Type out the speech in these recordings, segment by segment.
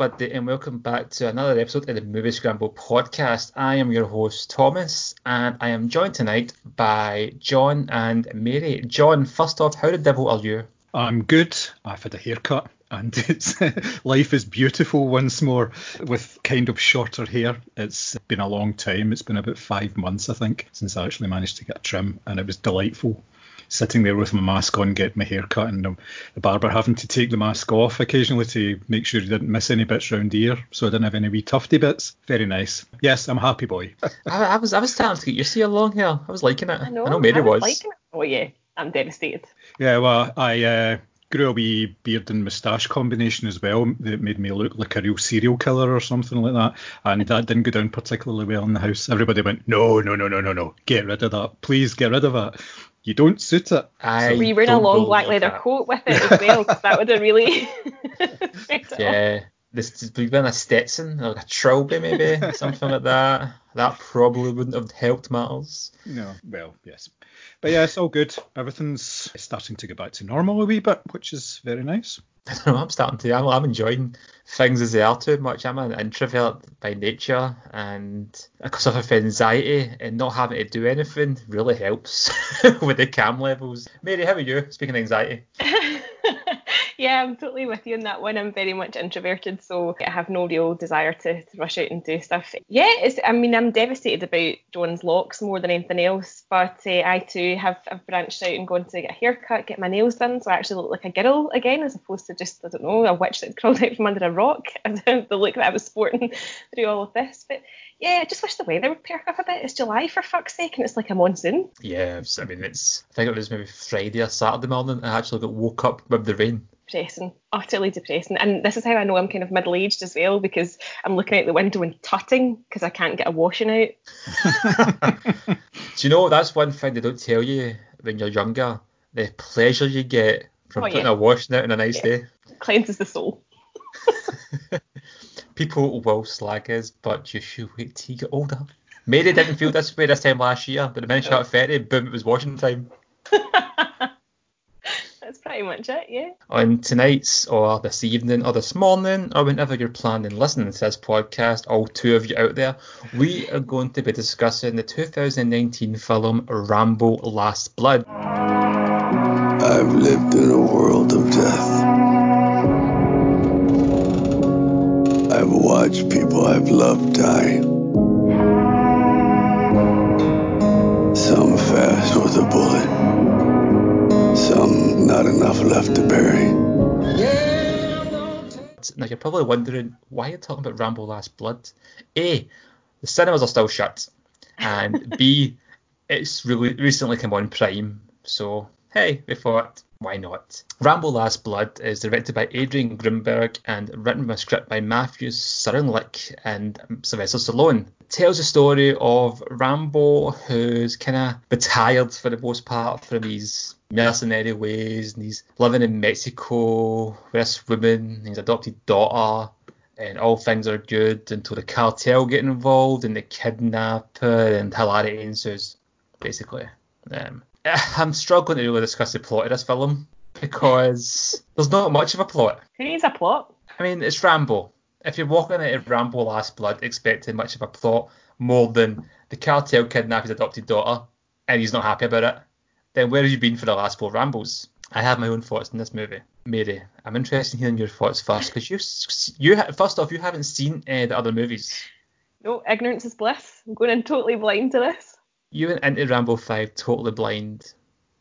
everybody, and welcome back to another episode of the Movie Scramble podcast. I am your host, Thomas, and I am joined tonight by John and Mary. John, first off, how the devil are you? I'm good. I've had a haircut, and it's life is beautiful once more with kind of shorter hair. It's been a long time. It's been about five months, I think, since I actually managed to get a trim, and it was delightful sitting there with my mask on, getting my hair cut, and the barber having to take the mask off occasionally to make sure he didn't miss any bits round the ear, so I didn't have any wee tufty bits. Very nice. Yes, I'm a happy boy. I, I, was I was starting to get used to your long hair. I was liking it. I know. I know Mary I was. was. Liking it. Oh yeah, I'm devastated. Yeah, well, I uh, grew a wee beard and moustache combination as well that made me look like a real serial killer or something like that. And that didn't go down particularly well in the house. Everybody went, no, no, no, no, no, no, get rid of that. Please get rid of it. You don't suit it. I Were you wearing a long black leather that. coat with it as well? 'Cause that would have really. set it off. Yeah. This we've been a Stetson, or like a Trilby maybe, something like that. That probably wouldn't have helped matters. No, well, yes. But yeah, it's all good. Everything's starting to go back to normal a wee bit, which is very nice. I don't know, I'm starting to. I'm, I'm enjoying things as they are too much. I'm an introvert by nature, and because of anxiety and not having to do anything really helps with the cam levels. Mary, how are you? Speaking of anxiety, yeah, I'm totally with you on that one. I'm very much introverted, so I have no real desire to, to rush out and do stuff. Yeah, it's, I mean, I'm devastated about John's locks more than anything else, but uh, I too have, have branched out and gone to get a haircut, get my nails done, so I actually look like a girl again, as opposed to just, I don't know, a witch that crawled out from under a rock, the look that I was sporting through all of this. But yeah, I just wish the weather would perk up a bit. It's July for fuck's sake, and it's like a monsoon. yeah, I mean it's. I think it was maybe Friday or Saturday morning. I actually got woke up with the rain. Depressing, utterly depressing. And this is how I know I'm kind of middle aged as well because I'm looking out the window and tutting because I can't get a washing out. Do you know that's one thing they don't tell you when you're younger? The pleasure you get from Oh, putting yeah. a washing out on a nice Yeah. day. Cleanses the soul. People will slag us, but you should wait till you get older. Mary didn't feel this way this time last year, but the minute she oh. got 30, boom, it was washing time. That's pretty much it, yeah. On tonight's, or this evening, or this morning, or whenever you're planning listening to this podcast, all two of you out there, we are going to be discussing the 2019 film Rambo Last Blood. I've lived in a world of death. I've watched people I've loved die. Some fast with a bullet. Not enough left to bury. Now you're probably wondering why you're talking about Rambo Last Blood. A, the cinemas are still shut, and B, it's really recently come on Prime, so hey, we thought why not? Rambo Last Blood is directed by Adrian Grunberg and written from a script by Matthew Cirulnick and Sylvester Stallone. It tells the story of Rambo who's kind of retired for the most part from his mercenary ways and he's living in Mexico with this woman, his adopted daughter, and all things are good until the cartel get involved and the kidnapper and hilarity ensues, basically. Um, I'm struggling to really discuss the plot of this film because there's not much of a plot. Who needs a plot? I mean, it's Rambo. If you're walking into Rambo Last Blood expecting much of a plot more than the cartel kidnap his adopted daughter and he's not happy about it, then where have you been for the last four Rambos? I have my own thoughts in this movie. Mary, I'm interested in hearing your thoughts first because you, you first off, you haven't seen uh, the other movies. No, ignorance is bliss. I'm going in totally blind to this. You went into Rambo 5 totally blind.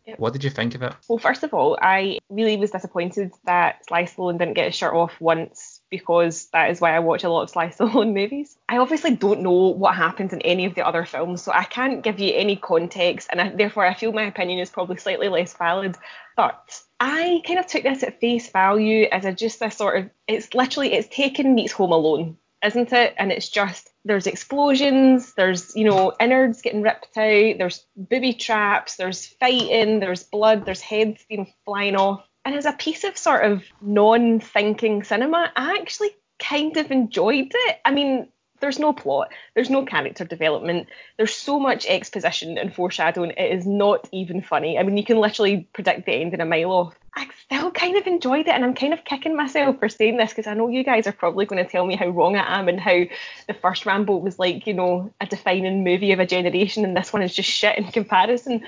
Yep. What did you think of it? Well, first of all, I really was disappointed that Sly Stallone didn't get his shirt off once because that is why I watch a lot of Sly Stallone movies. I obviously don't know what happens in any of the other films, so I can't give you any context, and I, therefore I feel my opinion is probably slightly less valid. But I kind of took this at face value as a just a sort of it's literally it's Taken meets Home Alone, isn't it? And it's just there's explosions, there's you know innards getting ripped out, there's booby traps, there's fighting, there's blood, there's heads being flying off. And as a piece of sort of non-thinking cinema, I actually kind of enjoyed it. I mean, There's no plot, there's no character development, there's so much exposition and foreshadowing, it is not even funny. I mean, you can literally predict the end in a mile off. I still kind of enjoyed it, and I'm kind of kicking myself for saying this because I know you guys are probably going to tell me how wrong I am and how the first Rambo was like, you know, a defining movie of a generation, and this one is just shit in comparison.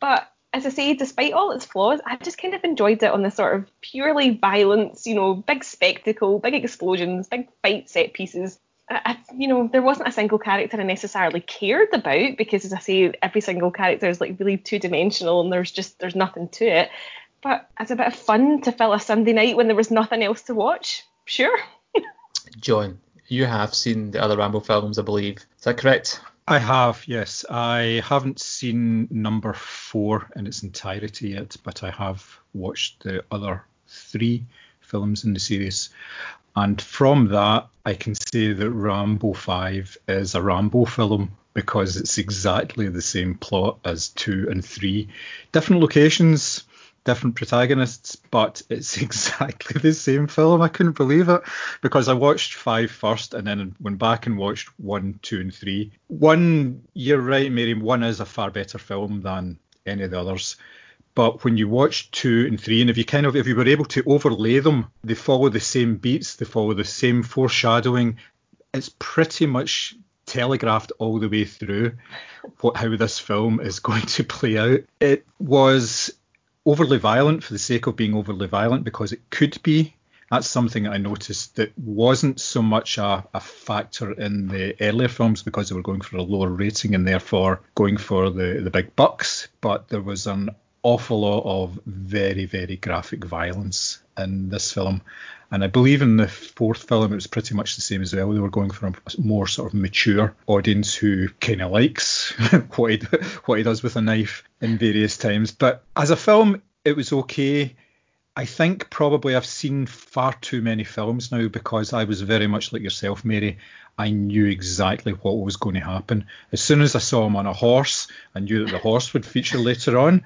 But as I say, despite all its flaws, I just kind of enjoyed it on the sort of purely violence, you know, big spectacle, big explosions, big fight set pieces. I, you know, there wasn't a single character I necessarily cared about because, as I say, every single character is like really two dimensional and there's just there's nothing to it. But it's a bit of fun to fill a Sunday night when there was nothing else to watch. Sure. John, you have seen the other Rambo films, I believe. Is that correct? I have, yes. I haven't seen number four in its entirety yet, but I have watched the other three films in the series. And from that, I can say that Rambo 5 is a Rambo film because it's exactly the same plot as 2 and 3. Different locations, different protagonists, but it's exactly the same film. I couldn't believe it because I watched five first and then went back and watched one, two, and three. One, you're right, Mary, one is a far better film than any of the others. But when you watch two and three, and if you kind of if you were able to overlay them, they follow the same beats, they follow the same foreshadowing. It's pretty much telegraphed all the way through what how this film is going to play out. It was overly violent for the sake of being overly violent because it could be. That's something I noticed that wasn't so much a, a factor in the earlier films because they were going for a lower rating and therefore going for the, the big bucks. But there was an awful lot of very, very graphic violence in this film. And I believe in the fourth film, it was pretty much the same as well. They were going for a more sort of mature audience who kind of likes what he, what he does with a knife in various times. But as a film, it was okay. I think probably I've seen far too many films now because I was very much like yourself, Mary. I knew exactly what was going to happen. As soon as I saw him on a horse, I knew that the horse would feature later on.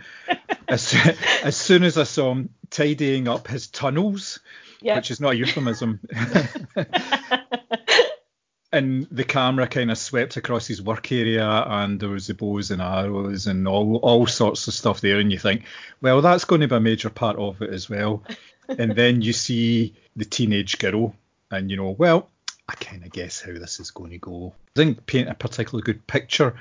As, as soon as I saw him tidying up his tunnels, yep. which is not a euphemism. and the camera kind of swept across his work area, and there was the bows and arrows and all all sorts of stuff there, and you think, well, that's going to be a major part of it as well. and then you see the teenage girl, and you know, well, I kind of guess how this is going to go. It didn't paint a particularly good picture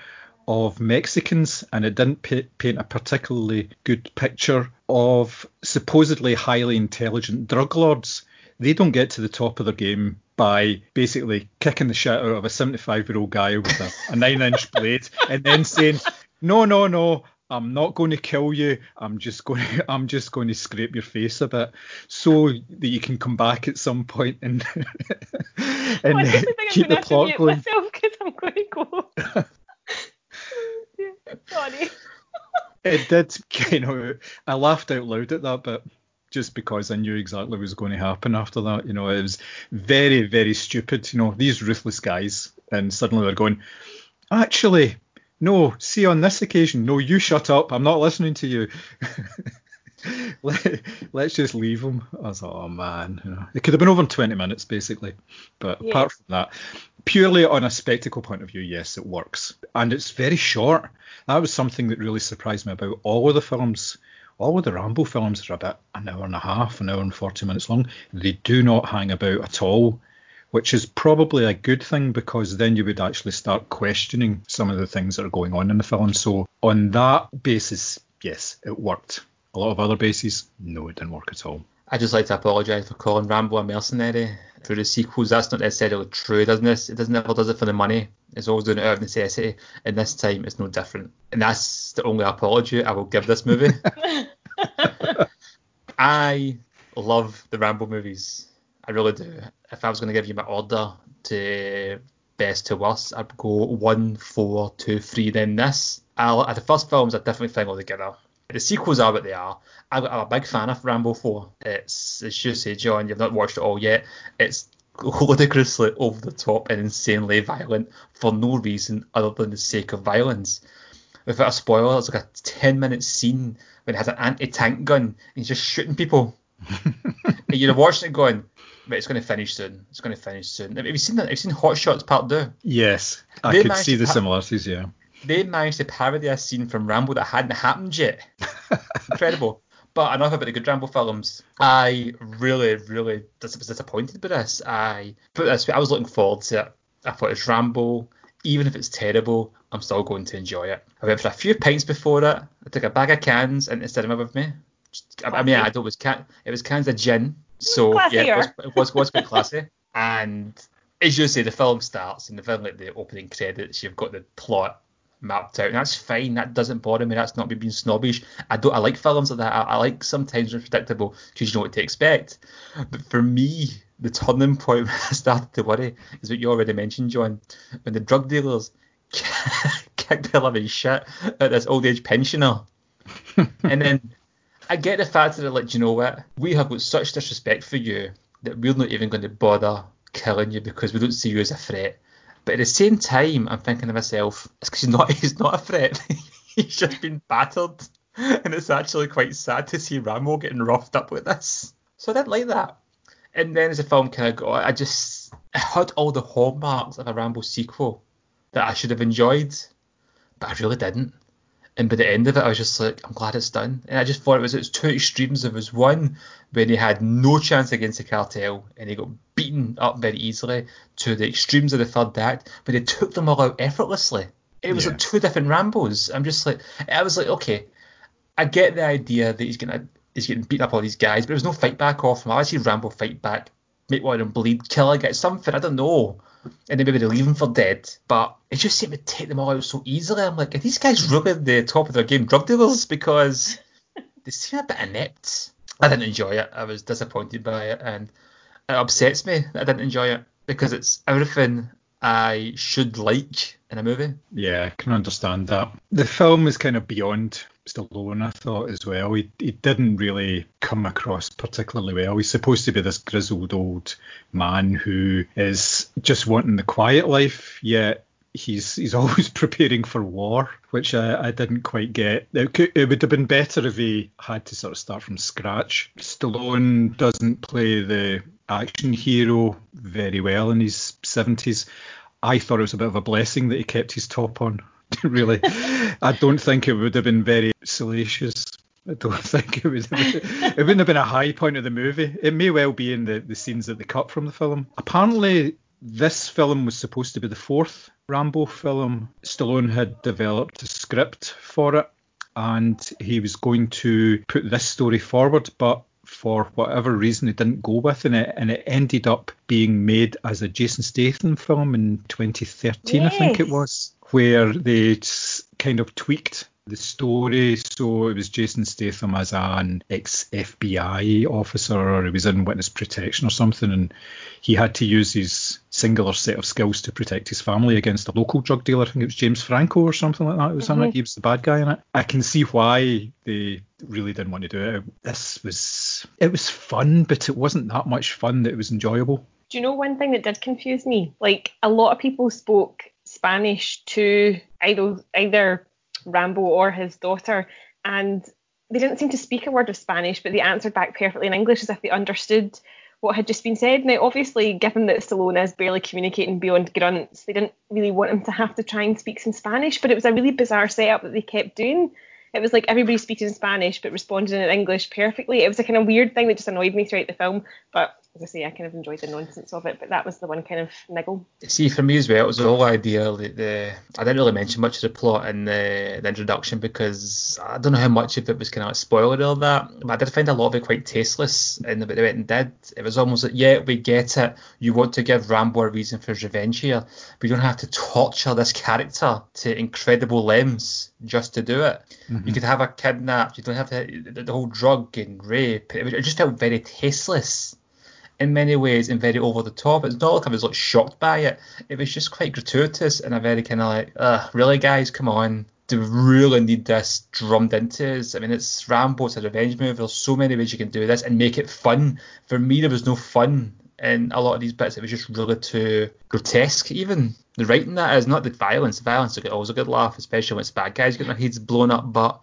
of Mexicans, and it didn't paint a particularly good picture of supposedly highly intelligent drug lords. They don't get to the top of their game by basically kicking the shit out of a 75 year old guy with a, a nine inch blade and then saying, no, no, no, I'm not going to kill you. I'm just going to, I'm just going to scrape your face a bit so that you can come back at some point and, and oh, well, keep the plot going. I'm going to go. Sorry. it did kind of. I laughed out loud at that bit just because I knew exactly what was going to happen after that. You know, it was very, very stupid. You know, these ruthless guys, and suddenly they're going, actually, no, see on this occasion, no, you shut up. I'm not listening to you. Let, us just leave them. I was like, oh man, you know, it could have been over in 20 minutes basically. But yeah. apart from that, purely on a spectacle point of view, yes, it works. And it's very short. That was something that really surprised me about all of the films. All of the Rambo films are about an hour and a half, an hour and 40 minutes long. They do not hang about at all, which is probably a good thing because then you would actually start questioning some of the things that are going on in the film. So, on that basis, yes, it worked. A lot of other bases, no, it didn't work at all. I'd just like to apologise for calling Rambo a mercenary through the sequels. That's not necessarily true, doesn't it? It doesn't never does it for the money. It's always doing it out of necessity. And this time it's no different. And that's the only apology I will give this movie. I love the Rambo movies. I really do. If I was going to give you my order to best to worst, I'd go one, four, two, three, then this. I'll, the first films I definitely think all together. The sequels are what they are. I'm a big fan of Rambo 4. It's, as you say, John, you've not watched it all yet. It's ludicrously over the top and insanely violent for no reason other than the sake of violence. Without a spoiler, it's like a 10 minute scene when he has an anti tank gun and he's just shooting people. And you're watching it going, but it's going to finish soon. It's going to finish soon. Have you seen that? Have you seen Hot Shots Part Two? Yes, I They could see the pa- similarities. Yeah. They managed to parody a scene from Rambo that hadn't happened yet. Incredible. But enough about the good Rambo films. I really, really dis- was disappointed by this. I put this I was looking forward to it. I thought it's Rambo. Even if it's terrible, I'm still going to enjoy it. I went for a few pints before it. I took a bag of cans into cinema with me. Just- I, I mean, I don't, it was can, it was cans of gin. So yeah, it was, it was, was quite classy. And as you say, the film starts and the film like the opening credits, you've got the plot mapped out, and that's fine. That doesn't bother me. That's not me being snobbish. I don't. I like films like that. I, I like sometimes when it's predictable because you know what to expect. But for me, the turning point when I started to worry is what you already mentioned, John, when the drug dealers kicked the living shit at this old age pensioner, and then I get the fact that like, you know what? We have got such disrespect for you that we're not even going to bother killing you because we don't see you as a threat. But at the same time, I'm thinking to myself, it's because he's not, he's not a threat. he's just been battered. And it's actually quite sad to see Rambo getting roughed up with this. So I didn't like that. And then as the film kind of got, I just it had all the hallmarks of a Rambo sequel that I should have enjoyed, but I really didn't. And by the end of it, I was just like, I'm glad it's done. And I just thought it was it's two extremes. There was one when he had no chance against the cartel and he got beaten up very easily, to the extremes of the third act, but they took them all out effortlessly. It was Yeah. like two different Rambos. I'm just like, I was like, okay, I get the idea that he's gonna he's getting beaten up all these guys, but there was no fight back off him. I see Rambo fight back, make one of them bleed, kill a guy, something. I don't know. And then maybe they leave him for dead. But it just seemed to take them all out so easily. I'm like, are these guys really the top of their game drug dealers? Because they seem a bit inept. I didn't enjoy it. I was disappointed by it, and it upsets me that I didn't enjoy it because it's everything I should like in a movie. Yeah, I can understand that. The film is kind of beyond Stallone, I thought, as well. He, he didn't really come across particularly well. He's supposed to be this grizzled old man who is just wanting the quiet life, yet he's he's always preparing for war, which I, I didn't quite get. It, could, it would have been better if he had to sort of start from scratch. Stallone doesn't play the action hero very well in his 70s. I thought it was a bit of a blessing that he kept his top on. really, I don't think it would have been very salacious. I don't think it would. Have been, it wouldn't have been a high point of the movie. It may well be in the, the scenes that they cut from the film. Apparently, this film was supposed to be the fourth Rambo film. Stallone had developed a script for it, and he was going to put this story forward, but for whatever reason, it didn't go with, and it and it ended up being made as a Jason Statham film in 2013, I think it was, where they kind of tweaked the story. So it was Jason Statham as an ex FBI officer, or he was in witness protection or something, and he had to use his singular set of skills to protect his family against a local drug dealer. I think it was James Franco or something like that. It was in it. Mm-hmm. He was the bad guy in it. I can see why they really didn't want to do it. This was it was fun, but it wasn't that much fun that it was enjoyable. Do you know one thing that did confuse me? Like a lot of people spoke Spanish to either either Rambo or his daughter, and they didn't seem to speak a word of Spanish, but they answered back perfectly in English as if they understood what had just been said. Now, obviously, given that Stallone is barely communicating beyond grunts, they didn't really want him to have to try and speak some Spanish, but it was a really bizarre setup that they kept doing. It was like everybody speaking Spanish but responding in English perfectly. It was a kind of weird thing that just annoyed me throughout the film. But as I say, I kind of enjoyed the nonsense of it. But that was the one kind of niggle. See, for me as well, it was the whole idea that the I didn't really mention much of the plot in the, the introduction because I don't know how much of it was kind of like spoiler or that, but I did find a lot of it quite tasteless in the bit they went and did. It was almost like, yeah, we get it. You want to give Rambo a reason for his revenge here, but you don't have to torture this character to incredible lengths just to do it. You mm-hmm. could have a kidnapped. You don't have to the, the whole drug and rape. It, it just felt very tasteless in many ways and very over the top. It's not like I was like shocked by it. It was just quite gratuitous and a very kind of like, uh, really guys, come on. Do we really need this drummed into us? I mean, it's Rambo, it's a revenge movie. There's so many ways you can do this and make it fun. For me, there was no fun in a lot of these bits. It was just really too grotesque, even. The writing that is not the violence. The violence is always a good laugh, especially when it's bad guys getting their heads blown up. But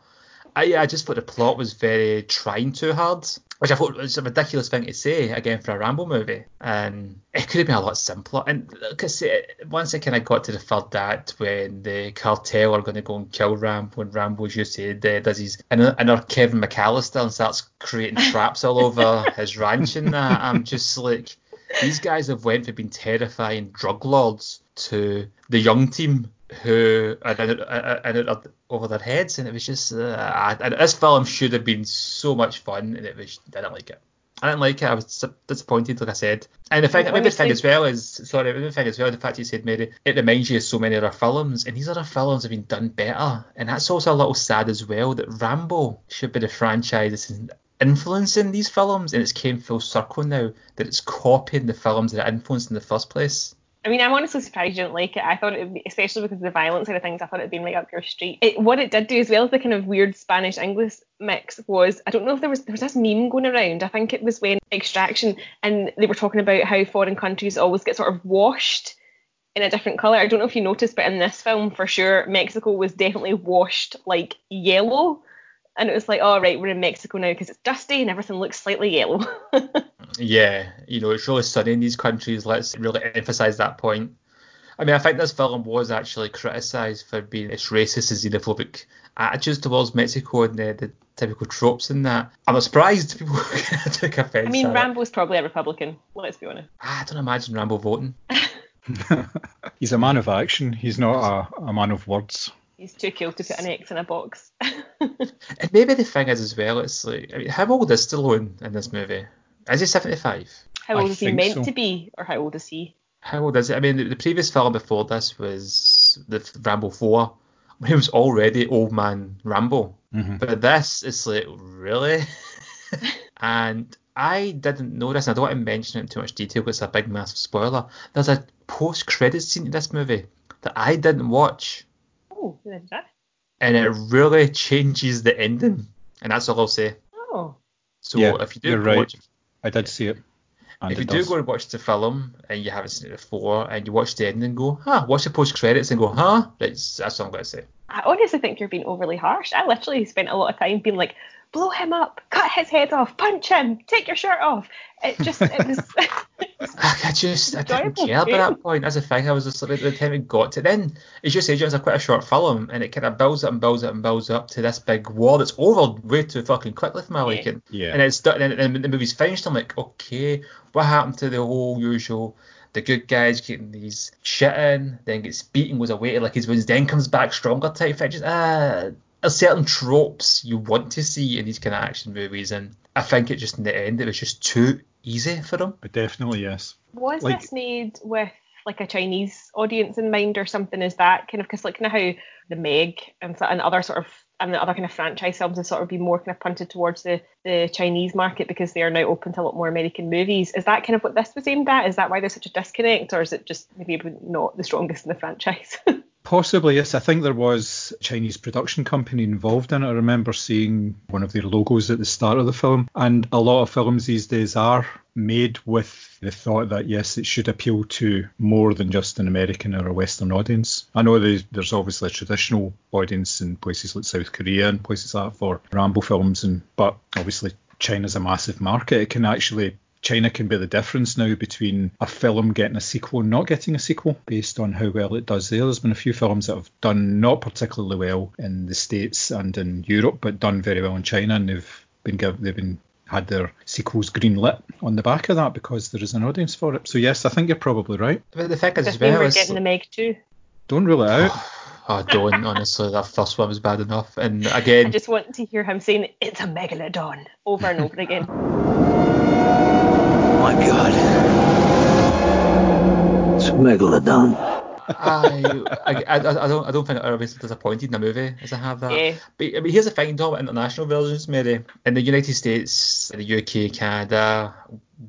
I, I just thought the plot was very trying too hard, which I thought was a ridiculous thing to say again for a Rambo movie. And it could have been a lot simpler. And because once it kind of got to the third act when the cartel are going to go and kill Rambo, when Rambo's used to dead, does his another Kevin McAllister and starts creating traps all over his ranch and that, I'm just like, these guys have went from being terrifying drug lords to the young team who and, and, and it over their heads, and it was just uh, and this film should have been so much fun, and it was I didn't like it. I didn't like it. I was disappointed, like I said. And the thing, maybe the thing as well is, sorry, maybe the thing as well, the fact you said, Mary, it reminds you of so many other films, and these other films have been done better. And that's also a little sad as well that Rambo should be the franchise that's influencing these films, and it's came full circle now that it's copying the films that it influenced in the first place. I mean, I'm honestly surprised you didn't like it. I thought it be, especially because of the violence side of things, I thought it'd been right up your street. It, what it did do, as well as the kind of weird Spanish English mix, was I don't know if there was there was this meme going around. I think it was when Extraction, and they were talking about how foreign countries always get sort of washed in a different color. I don't know if you noticed, but in this film, for sure, Mexico was definitely washed like yellow and it was like, all oh, right, we're in Mexico now because it's dusty and everything looks slightly yellow. yeah, you know, it's really sunny in these countries. Let's really emphasize that point. I mean, I think this film was actually criticised for being its racist and xenophobic attitudes towards Mexico and the, the typical tropes in that. I'm not surprised people took offence. I mean, Rambo's it. probably a Republican. Let's be honest. Ah, I don't imagine Rambo voting. He's a man of action. He's not a, a man of words. He's too cool to put an X in a box. and maybe the thing is as well, it's like, I mean, how old is Stallone in this movie? Is he 75? How old I is he meant so. to be, or how old is he? How old is he? I mean, the, the previous film before this was the Rambo 4, when he was already old man Rambo. Mm-hmm. But this is like, really? and I didn't know this, and I don't want to mention it in too much detail because it's a big, massive spoiler. There's a post credit scene in this movie that I didn't watch Oh, And it really changes the ending, and that's all I'll say. Oh. So yeah, if you do you're right. Watch, I did see it. if you do go and watch the film and you haven't seen it before, and you watch the ending and go, huh, watch the post credits and go, huh, that's, that's all I'm going to say. I honestly think you're being overly harsh. I literally spent a lot of time being like, blow him up, cut his head off, punch him, take your shirt off. It just, it was. I just, I didn't care by that point. As a thing, I was just like, the time it got to then, as you say, it's a quite a short film, and it kind of builds up and builds up and builds up to this big war that's over way too fucking quickly for my liking. Yeah. And it's done, and, and the movie's finished. I'm like, okay, what happened to the whole usual? the good guys getting these shit in, then gets beaten, goes away, like his wins, then comes back stronger type thing. Just ah, are certain tropes you want to see in these kind of action movies, and I think it just in the end it was just too easy for them. Definitely yes. Was like, this made with like a Chinese audience in mind or something? Is that kind of because like kind of how the Meg and, and other sort of and the other kind of franchise films have sort of been more kind of punted towards the, the Chinese market because they are now open to a lot more American movies. Is that kind of what this was aimed at? Is that why there's such a disconnect, or is it just maybe not the strongest in the franchise? Possibly, yes. I think there was a Chinese production company involved in it. I remember seeing one of their logos at the start of the film. And a lot of films these days are made with the thought that, yes, it should appeal to more than just an American or a Western audience. I know there's obviously a traditional audience in places like South Korea and places like that for Rambo films, and but obviously China's a massive market. It can actually China can be the difference now between a film getting a sequel and not getting a sequel based on how well it does there. There's been a few films that have done not particularly well in the States and in Europe, but done very well in China, and they've been given, they've been had their sequels greenlit on the back of that because there is an audience for it. So yes, I think you're probably right. But the fact is, as well, we're getting the Meg too. Don't rule it out. I don't honestly. That first one was bad enough. And again, I just want to hear him saying it's a megalodon over and over again my god. It's Megalodon. I, I, I, I, don't I don't think I've been disappointed in a movie as I have that. Yeah. But I mean, here's the thing, talking about international versions, Mary. In the United States, the UK, Canada,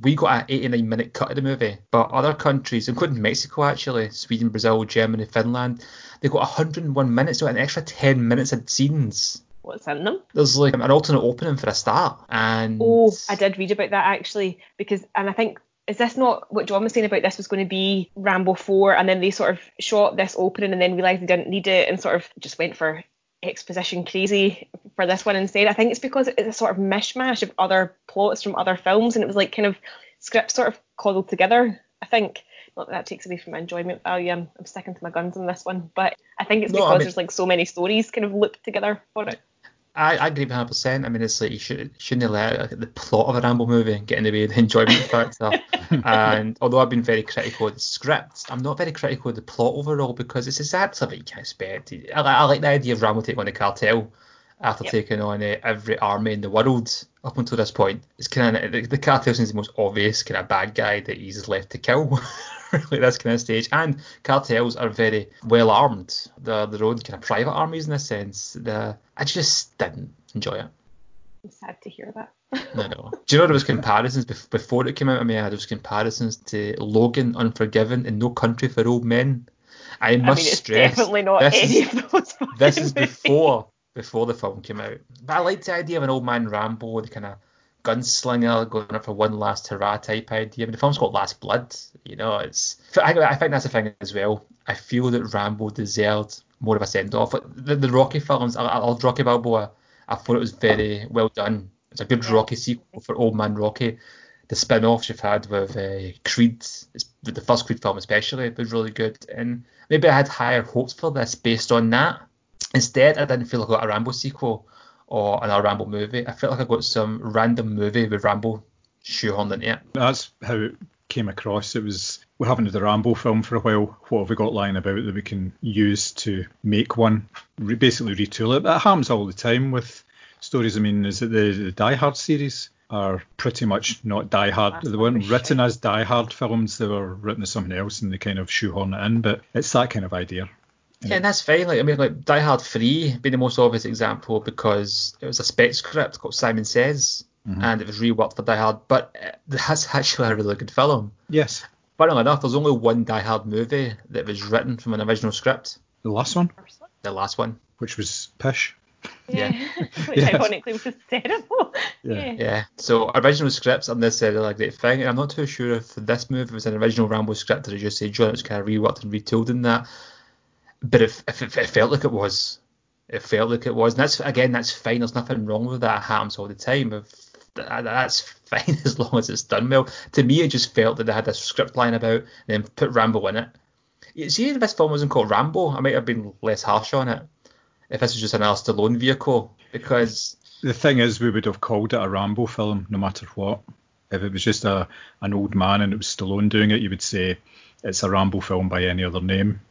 we got an 89 minute cut of the movie. But other countries, including Mexico actually, Sweden, Brazil, Germany, Finland, they got 101 minutes, so an extra 10 minutes of scenes what's in them. There's like an alternate opening for a start, and oh, I did read about that actually because, and I think is this not what John was saying about this was going to be Rambo 4 and then they sort of shot this opening and then realised they didn't need it and sort of just went for exposition crazy for this one instead. I think it's because it's a sort of mishmash of other plots from other films, and it was like kind of scripts sort of coddled together. I think not that that takes away from my enjoyment value. I'm, I'm sticking to my guns on this one, but I think it's No, I because mean- there's like so many stories kind of looped together for it. I, I agree 100. percent I mean, it's like you should shouldn't let the plot of a Rambo movie get in the way of the enjoyment factor. and although I've been very critical of the script, I'm not very critical of the plot overall because it's exactly what you can expect. I, I like the idea of Rambo taking on the cartel after Yep. taking on uh, every army in the world up until this point. It's kind of the, the cartel seems the most obvious kind of bad guy that he's left to kill. Really, this kind of stage, and cartels are very well armed. They're their own kind of private armies in a sense. The, I just didn't enjoy it. I'm sad to hear that. No, no. Do you know there was comparisons before it came out I mean? There was comparisons to Logan, Unforgiven, and No Country for Old Men. I I must mean, it's stress definitely not this any is, of those. this is movies. before before the film came out. But I liked the idea of an old man Rambo, the kind of gunslinger going up for one last hurrah type idea. I mean, the film's called Last Blood. You know, it's. I, I think that's the thing as well. I feel that Rambo deserved more of a send off. The, the Rocky films, I, I loved Rocky Balboa. I thought it was very well done. It's a good Rocky sequel for Old Man Rocky. The spin-offs you've had with uh, Creed, the first Creed film especially, it was really good. And maybe I had higher hopes for this based on that. Instead, I didn't feel like I got a Rambo sequel or another Rambo movie. I felt like I got some random movie with Rambo shoehorned into it. That's how it came across. It was we haven't had a Rambo film for a while. What have we got lying about that we can use to make one? Re- basically retool it. That happens all the time with stories. I mean, is it the, the Die Hard series? Are pretty much not Die Hard. That's They weren't written shit. as Die Hard films. They were written as something else, and they kind of shoehorn it in. But it's that kind of idea. Yeah, and that's fine. Like I mean, like Die Hard Three being the most obvious example because it was a spec script called Simon Says, and it was reworked for Die Hard. But uh, that's actually a really good film. Yes, Funnily enough, there's only one Die Hard movie that was written from an original script. the last one, The last one. which was Pish. Yeah. Which Yes. ironically was terrible. Yeah. Yeah. So original scripts are necessarily a great thing. And I'm not too sure if this movie was an original Rambo script or as you say, John, it was kind of reworked and retooled in that. But if, if it, it felt like it was, it felt like it was. And that's again, that's fine. There's nothing wrong with that. It happens all the time. If that, that's fine as long as it's done well. To me, it just felt that they had a script line about and then put Rambo in it. You see, if this film wasn't called Rambo, I might have been less harsh on it. If this was just another Stallone vehicle, because The thing is, we would have called it a Rambo film no matter what. If it was just a an old man and it was Stallone doing it, you would say it's a Rambo film by any other name.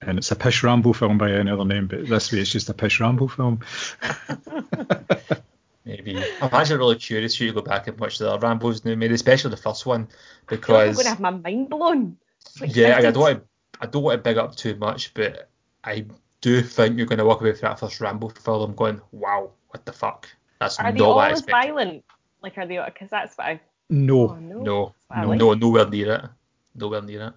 And it's a Pish Rambo film by any other name, but this way it's just a Pish Rambo film. Maybe. I'm actually really curious for you to go back and watch the other Rambo's new made, especially the first one, because I'm going to have my mind blown. So yeah, I excited. don't want to, I don't want to big up too much, but I do think you're going to walk away from that first Rambo film going, wow, what the fuck? That's Are they not all what I as expected. violent? Like, are they? Because that's what I. No. Oh, no. No, no, like. no, nowhere near it. Nowhere near it.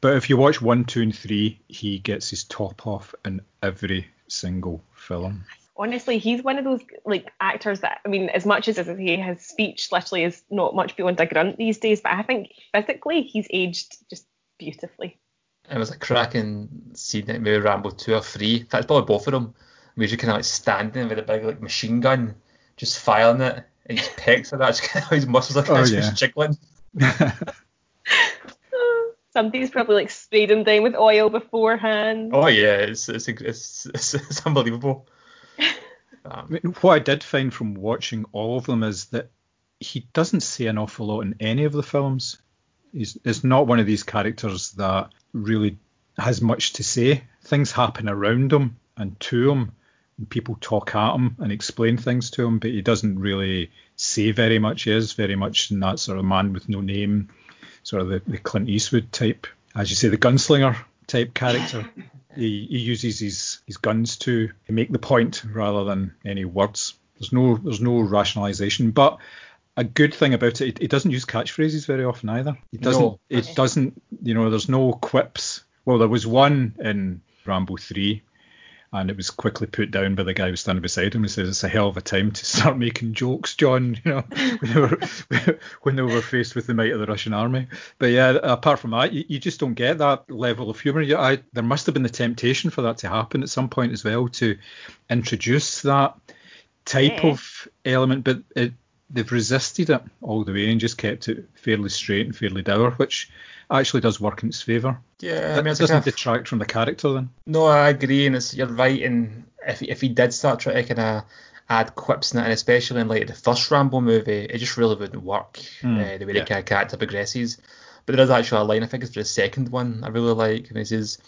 But if you watch one, two, and three, he gets his top off in every single film. Honestly, he's one of those like actors that I mean, as much as he his speech literally is not much beyond a grunt these days, but I think physically he's aged just beautifully. It was a cracking scene in maybe Rambo 2 or 3. In fact, probably both of them. Where you're kind of like standing with a big like machine gun, just firing it, and his pecs are that, just kind of his muscles are kind Oh, of yeah. just jiggling. Somebody's probably like sprayed him down with oil beforehand. Oh yeah, it's it's it's, it's, it's unbelievable. Um, I mean, what I did find from watching all of them is that he doesn't say an awful lot in any of the films. He's, it's not one of these characters that really has much to say. Things happen around him and to him, and people talk at him and explain things to him, but he doesn't really say very much. He is very much in that sort of man with no name, sort of the, the Clint Eastwood type, as you say, the gunslinger type character. he, he uses his, his guns to make the point rather than any words. There's no there's no rationalization, but a good thing about it, it doesn't use catchphrases very often either. It doesn't. No. It doesn't. You know, there's no quips. Well, there was one in Rambo three, and it was quickly put down by the guy who was standing beside him. He says it's a hell of a time to start making jokes, John. You know, when they were when they were faced with the might of the Russian army. But yeah, apart from that, you, you just don't get that level of humour. I, there must have been the temptation for that to happen at some point as well to introduce that type Yeah. of element, but it, they've resisted it all the way and just kept it fairly straight and fairly dour, which actually does work in its favour. Yeah, I mean, it's doesn't kind of, detract from the character then. no, I agree, and it's you're right. And if if he did start trying to kind of add quips in it, and especially in like the first Rambo movie, it just really wouldn't work Hmm, uh, the way yeah. the kind of character progresses. But there is actually a line I think it's for the second one I really like, and it says,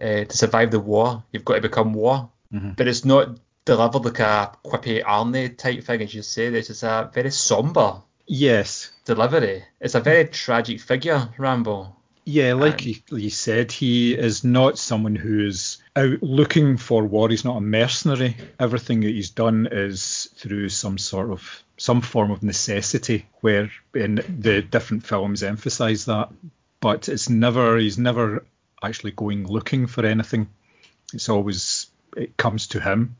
uh, "To survive the war, you've got to become war." Mhm. But it's not delivered like a quippy Arnie type thing, as you said. This is a very somber Yes. delivery. It's a very tragic figure, Rambo. Yeah, like And- you, you said, he is not someone who's out looking for war. He's not a mercenary. Everything that he's done is through some sort of some form of necessity, where in the different films emphasize that. But it's never he's never actually going looking for anything. It's always it comes to him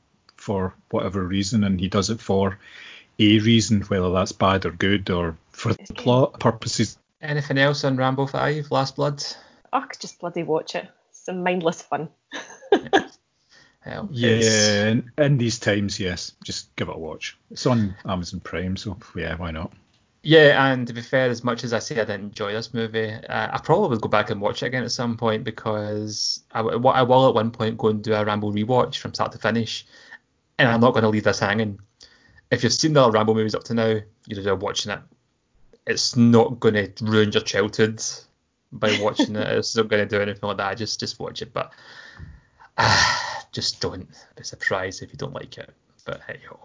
for whatever reason, and he does it for a reason, whether that's bad or good or for plot purposes. Anything else on Rambo 5, Last Blood? Oh, just bloody watch it. Some mindless fun. Hell, Yeah, it's- in, in these times, yes, just give it a watch. It's on Amazon Prime, so yeah, why not? Yeah, and to be fair, as much as I say I didn't enjoy this movie, uh, I probably would go back and watch it again at some point because I will at one point go and do a Rambo rewatch from start to finish, and I'm not going to leave this hanging. If you've seen the other Rambo movies up to now, you're just watching it. It's not going to ruin your childhood by watching it. It's not going to do anything like that. Just just watch it, but uh, just don't be surprised if you don't like it. But hey ho,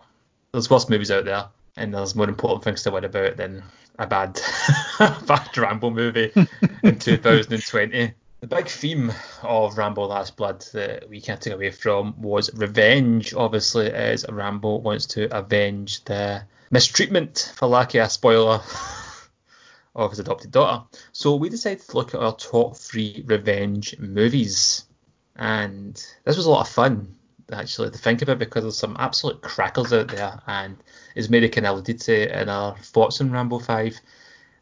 there's worse movies out there, and there's more important things to worry about than a bad bad Rambo movie in 2020. The big theme of Rambo Last Blood that we can't take away from was revenge, obviously, as Rambo wants to avenge the mistreatment, for lack of a spoiler, of his adopted daughter. So we decided to look at our top three revenge movies. And this was a lot of fun, actually, to think about because there's some absolute crackers out there. And as Mary kind of alluded to in our thoughts on Rambo 5,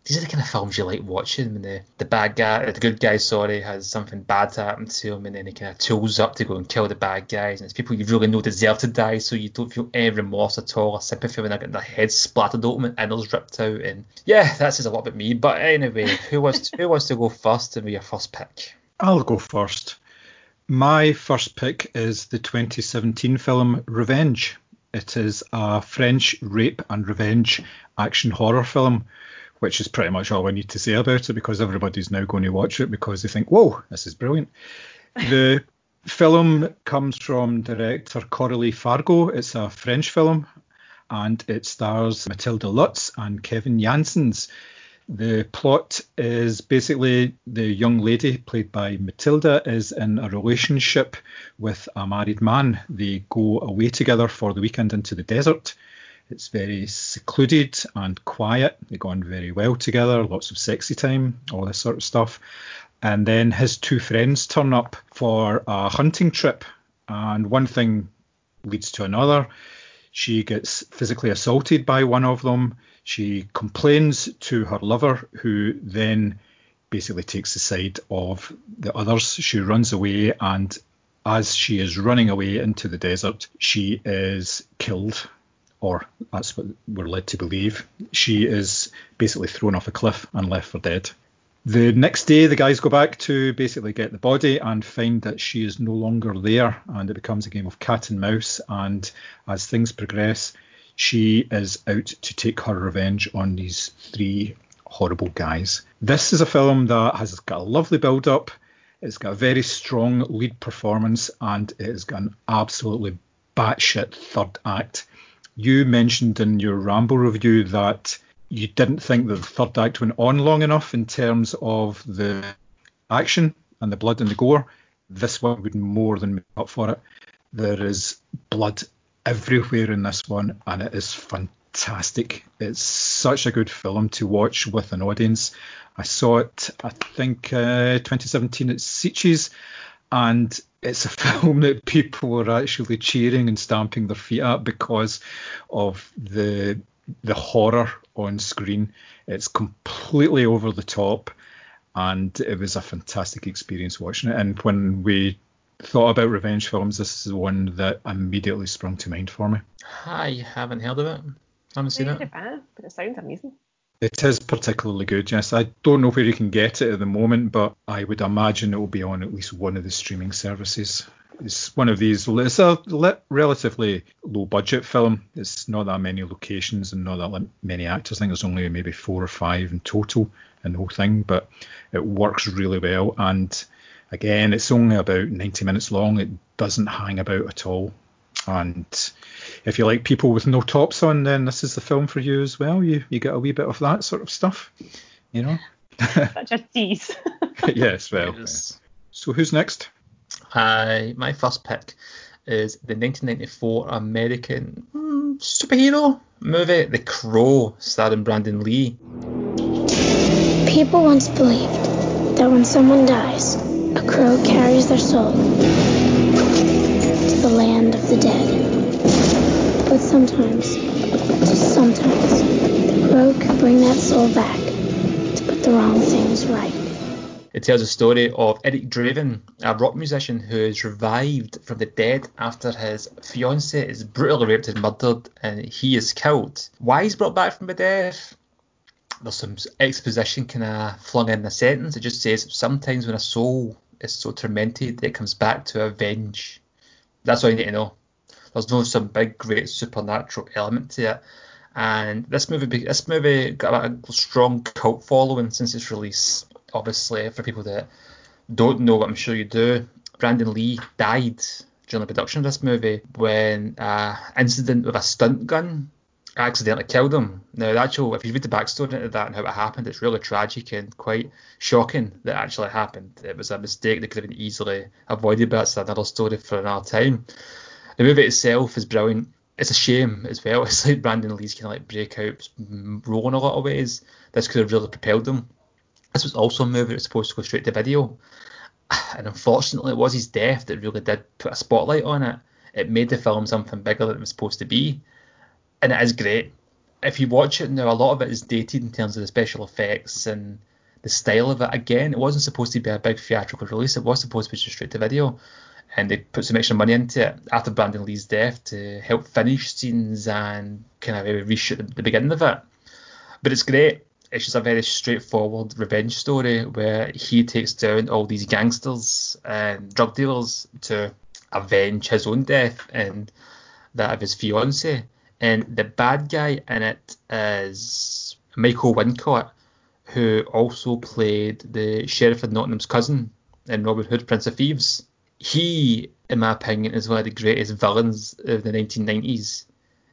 these are the kind of films you like watching when the, the bad guy, the good guy, sorry, has something bad to happen to him and then he kind of tools up to go and kill the bad guys. And it's people you really know deserve to die, so you don't feel any remorse at all or sympathy when they're getting their heads splattered open and innards ripped out. And yeah, that says a lot about me. But anyway, who wants to, who wants to go first and be your first pick? I'll go first. My first pick is the 2017 film Revenge. It is a French rape and revenge action horror film, which is pretty much all I need to say about it because everybody's now going to watch it because they think, whoa, this is brilliant. The film comes from director Coralie Fargeat. It's a French film and it stars Matilda Lutz and Kevin Janssens. The plot is basically the young lady, played by Matilda, is in a relationship with a married man. They go away together for the weekend into the desert. It's very secluded and quiet. They go on very well together, lots of sexy time, all this sort of stuff. And then his two friends turn up for a hunting trip, and one thing leads to another. She gets physically assaulted by one of them. She complains to her lover, who then basically takes the side of the others. She runs away, and as she is running away into the desert, she is killed, or that's what we're led to believe. She is basically thrown off a cliff and left for dead. The next day, the guys go back to basically get the body and find that she is no longer there, and it becomes a game of cat and mouse. And as things progress, she is out to take her revenge on these three horrible guys. This is a film that has got a lovely build up. It's got a very strong lead performance, and it has got an absolutely batshit third act. You mentioned in your Rambo review that you didn't think that the third act went on long enough in terms of the action and the blood and the gore. This one would more than make up for it. There is blood everywhere in this one, and it is fantastic. It's such a good film to watch with an audience. I saw it, I think, uh, 2017 at Sitges, and it's a film that people were actually cheering and stamping their feet at because of the the horror on screen. It's completely over the top, and it was a fantastic experience watching it. And when we thought about revenge films, this is one that immediately sprung to mind for me. I haven't heard of it. I haven't seen Not it. but it sounds amazing. It is particularly good, yes. I don't know where you can get it at the moment, but I would imagine it will be on at least one of the streaming services. It's one of these, it's a relatively low budget film. It's not that many locations and not that many actors. I think there's only maybe four or five in total in the whole thing, but it works really well. And again, it's only about 90 minutes long. It doesn't hang about at all. And if you like people with no tops on, then this is the film for you as well. You you get a wee bit of that sort of stuff, you know. Such a tease. yes, well. Yes. So who's next? I my first pick is the 1994 American hmm, superhero movie The Crow, starring Brandon Lee. People once believed that when someone dies, a crow carries their soul to the land of the dead. But sometimes, just sometimes, the crow can bring that soul back to put the wrong things right. It tells the story of Eric Draven, a rock musician who is revived from the dead after his fiancée is brutally raped and murdered and he is killed. Why he's brought back from the dead? There's some exposition kind of flung in the sentence. It just says sometimes when a soul is so tormented it comes back to avenge. That's all you need to know. There's no some big great supernatural element to it. And this movie, this movie got a strong cult following since its release. Obviously, for people that don't know I'm sure you do, Brandon Lee died during the production of this movie when an incident with a stunt gun accidentally killed him. Now, the actual, if you read the backstory into that and how it happened, it's really tragic and quite shocking that actually happened. It was a mistake that could have been easily avoided, but that's another story for another time. The movie itself is brilliant. It's a shame as well. It's like Brandon Lee's kind of like breakout role in a lot of ways. This could have really propelled him. This was also a movie that was supposed to go straight to video. And unfortunately, it was his death that really did put a spotlight on it. It made the film something bigger than it was supposed to be. And it is great. If you watch it now, a lot of it is dated in terms of the special effects and the style of it. Again, it wasn't supposed to be a big theatrical release. It was supposed to be just straight to video. And they put some extra money into it after Brandon Lee's death to help finish scenes and kind of reshoot the, the beginning of it. But it's great. It's just a very straightforward revenge story where he takes down all these gangsters and drug dealers to avenge his own death and that of his fiancée. And the bad guy in it is Michael Wincott, who also played the Sheriff of Nottingham's cousin in Robin Hood, Prince of Thieves. He, in my opinion, is one of the greatest villains of the 1990s.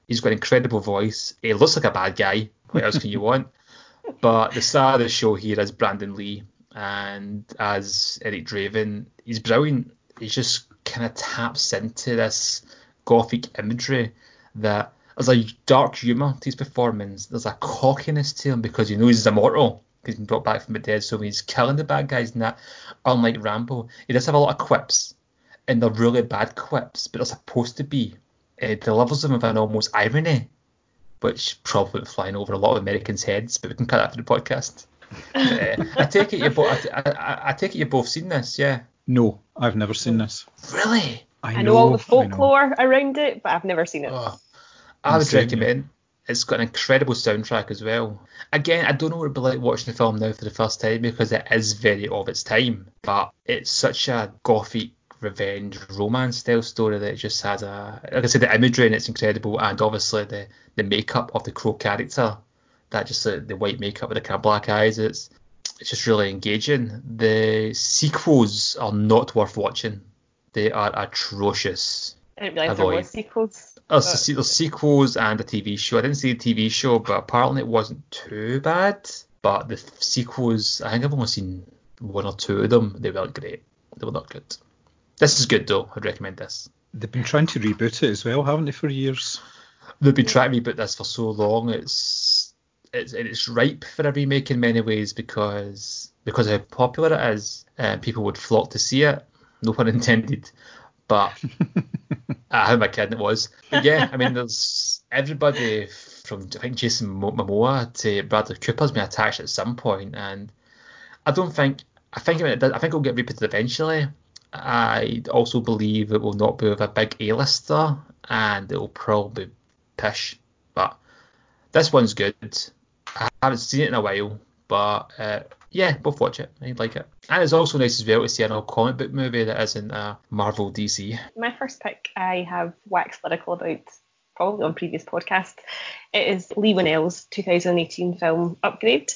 He's got an incredible voice. He looks like a bad guy. What else can you want? But the star of the show here is Brandon Lee, and as Eric Draven, he's brilliant. He just kind of taps into this gothic imagery that there's a dark humour to his performance. There's a cockiness to him because you know he's immortal. He's been brought back from the dead, so he's killing the bad guys and that, unlike Rambo, he does have a lot of quips, and they're really bad quips, but they're supposed to be. He delivers them with an almost irony, which probably went flying over a lot of Americans' heads, but we can cut that for the podcast. Uh, I take it you both. I, I, I take it you both seen this, yeah. No, I've never seen this. Really? I, I know all the folklore around it, but I've never seen it. Oh, I would Same, recommend. It's got an incredible soundtrack as well. Again, I don't know what it'd be like watching the film now for the first time because it is very of its time, but it's such a gothic revenge romance style story that just has a like I said the imagery and it's incredible and obviously the the makeup of the crow character that just uh, the white makeup with the kind of black eyes it's it's just really engaging the sequels are not worth watching they are atrocious I didn't realise there Avoid. was sequels. there's, but- there's sequels and a TV show. I didn't see the TV show, but apparently it wasn't too bad. But the sequels, I think I've only seen one or two of them. They weren't great. They were not good. This is good though. I'd recommend this. They've been trying to reboot it as well, haven't they, for years? They've been trying to reboot this for so long. It's it's it's ripe for a remake in many ways because because of how popular it is. Uh, people would flock to see it. No pun intended. But uh, how am I kidding? It was. But yeah, I mean, there's everybody from I think Jason Momoa to Bradley Cooper's been attached at some point, and I don't think I think it, I think it'll get rebooted eventually. I also believe it will not be with a big A-lister, and it will probably pish. But this one's good. I haven't seen it in a while, but uh, yeah, both watch it. I like it. And it's also nice as well to see an old comic book movie that isn't a Marvel DC. My first pick I have waxed lyrical about probably on previous podcasts. It is Leigh Whannell's 2018 film Upgrade.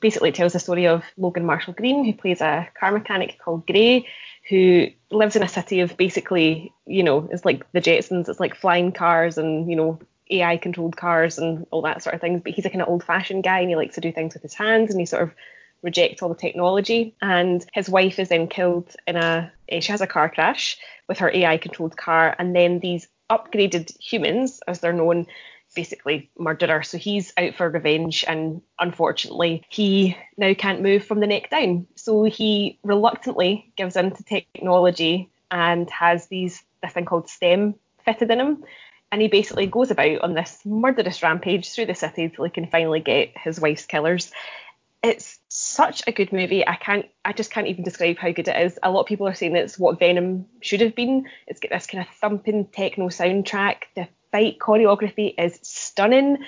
Basically, it tells the story of Logan Marshall Green, who plays a car mechanic called Gray, who lives in a city of basically, you know, it's like the Jetsons, it's like flying cars and, you know, AI controlled cars and all that sort of things. But he's a kind of old fashioned guy and he likes to do things with his hands and he sort of rejects all the technology. And his wife is then killed in a, eh, she has a car crash with her AI controlled car. And then these upgraded humans, as they're known, basically murder her. So he's out for revenge, and unfortunately, he now can't move from the neck down. So he reluctantly gives in to technology and has these this thing called STEM fitted in him. And he basically goes about on this murderous rampage through the city till he can finally get his wife's killers. It's such a good movie. I can't, I just can't even describe how good it is. A lot of people are saying it's what Venom should have been. It's got this kind of thumping techno soundtrack. The fight choreography is stunning.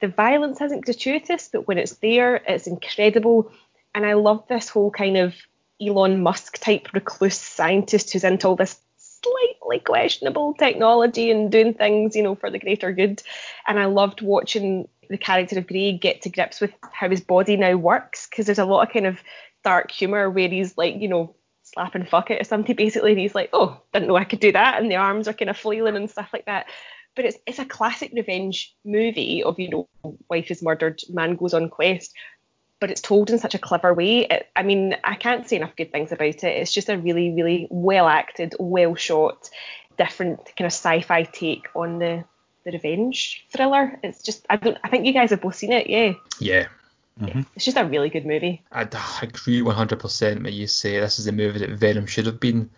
The violence isn't gratuitous, but when it's there, it's incredible. And I love this whole kind of Elon Musk type recluse scientist who's into all this slightly questionable technology and doing things, you know, for the greater good. And I loved watching the character of Gray get to grips with how his body now works because there's a lot of kind of dark humor where he's like, you know, slapping fuck it or something basically, and he's like, oh, didn't know I could do that, and the arms are kind of flailing and stuff like that. But it's it's a classic revenge movie of you know, wife is murdered, man goes on quest, but it's told in such a clever way. It, I mean, I can't say enough good things about it. It's just a really, really well acted, well shot, different kind of sci-fi take on the the revenge thriller. It's just I don't I think you guys have both seen it, yeah. Yeah. Mm-hmm. It's just a really good movie. I agree 100% when you say this is the movie that Venom should have been.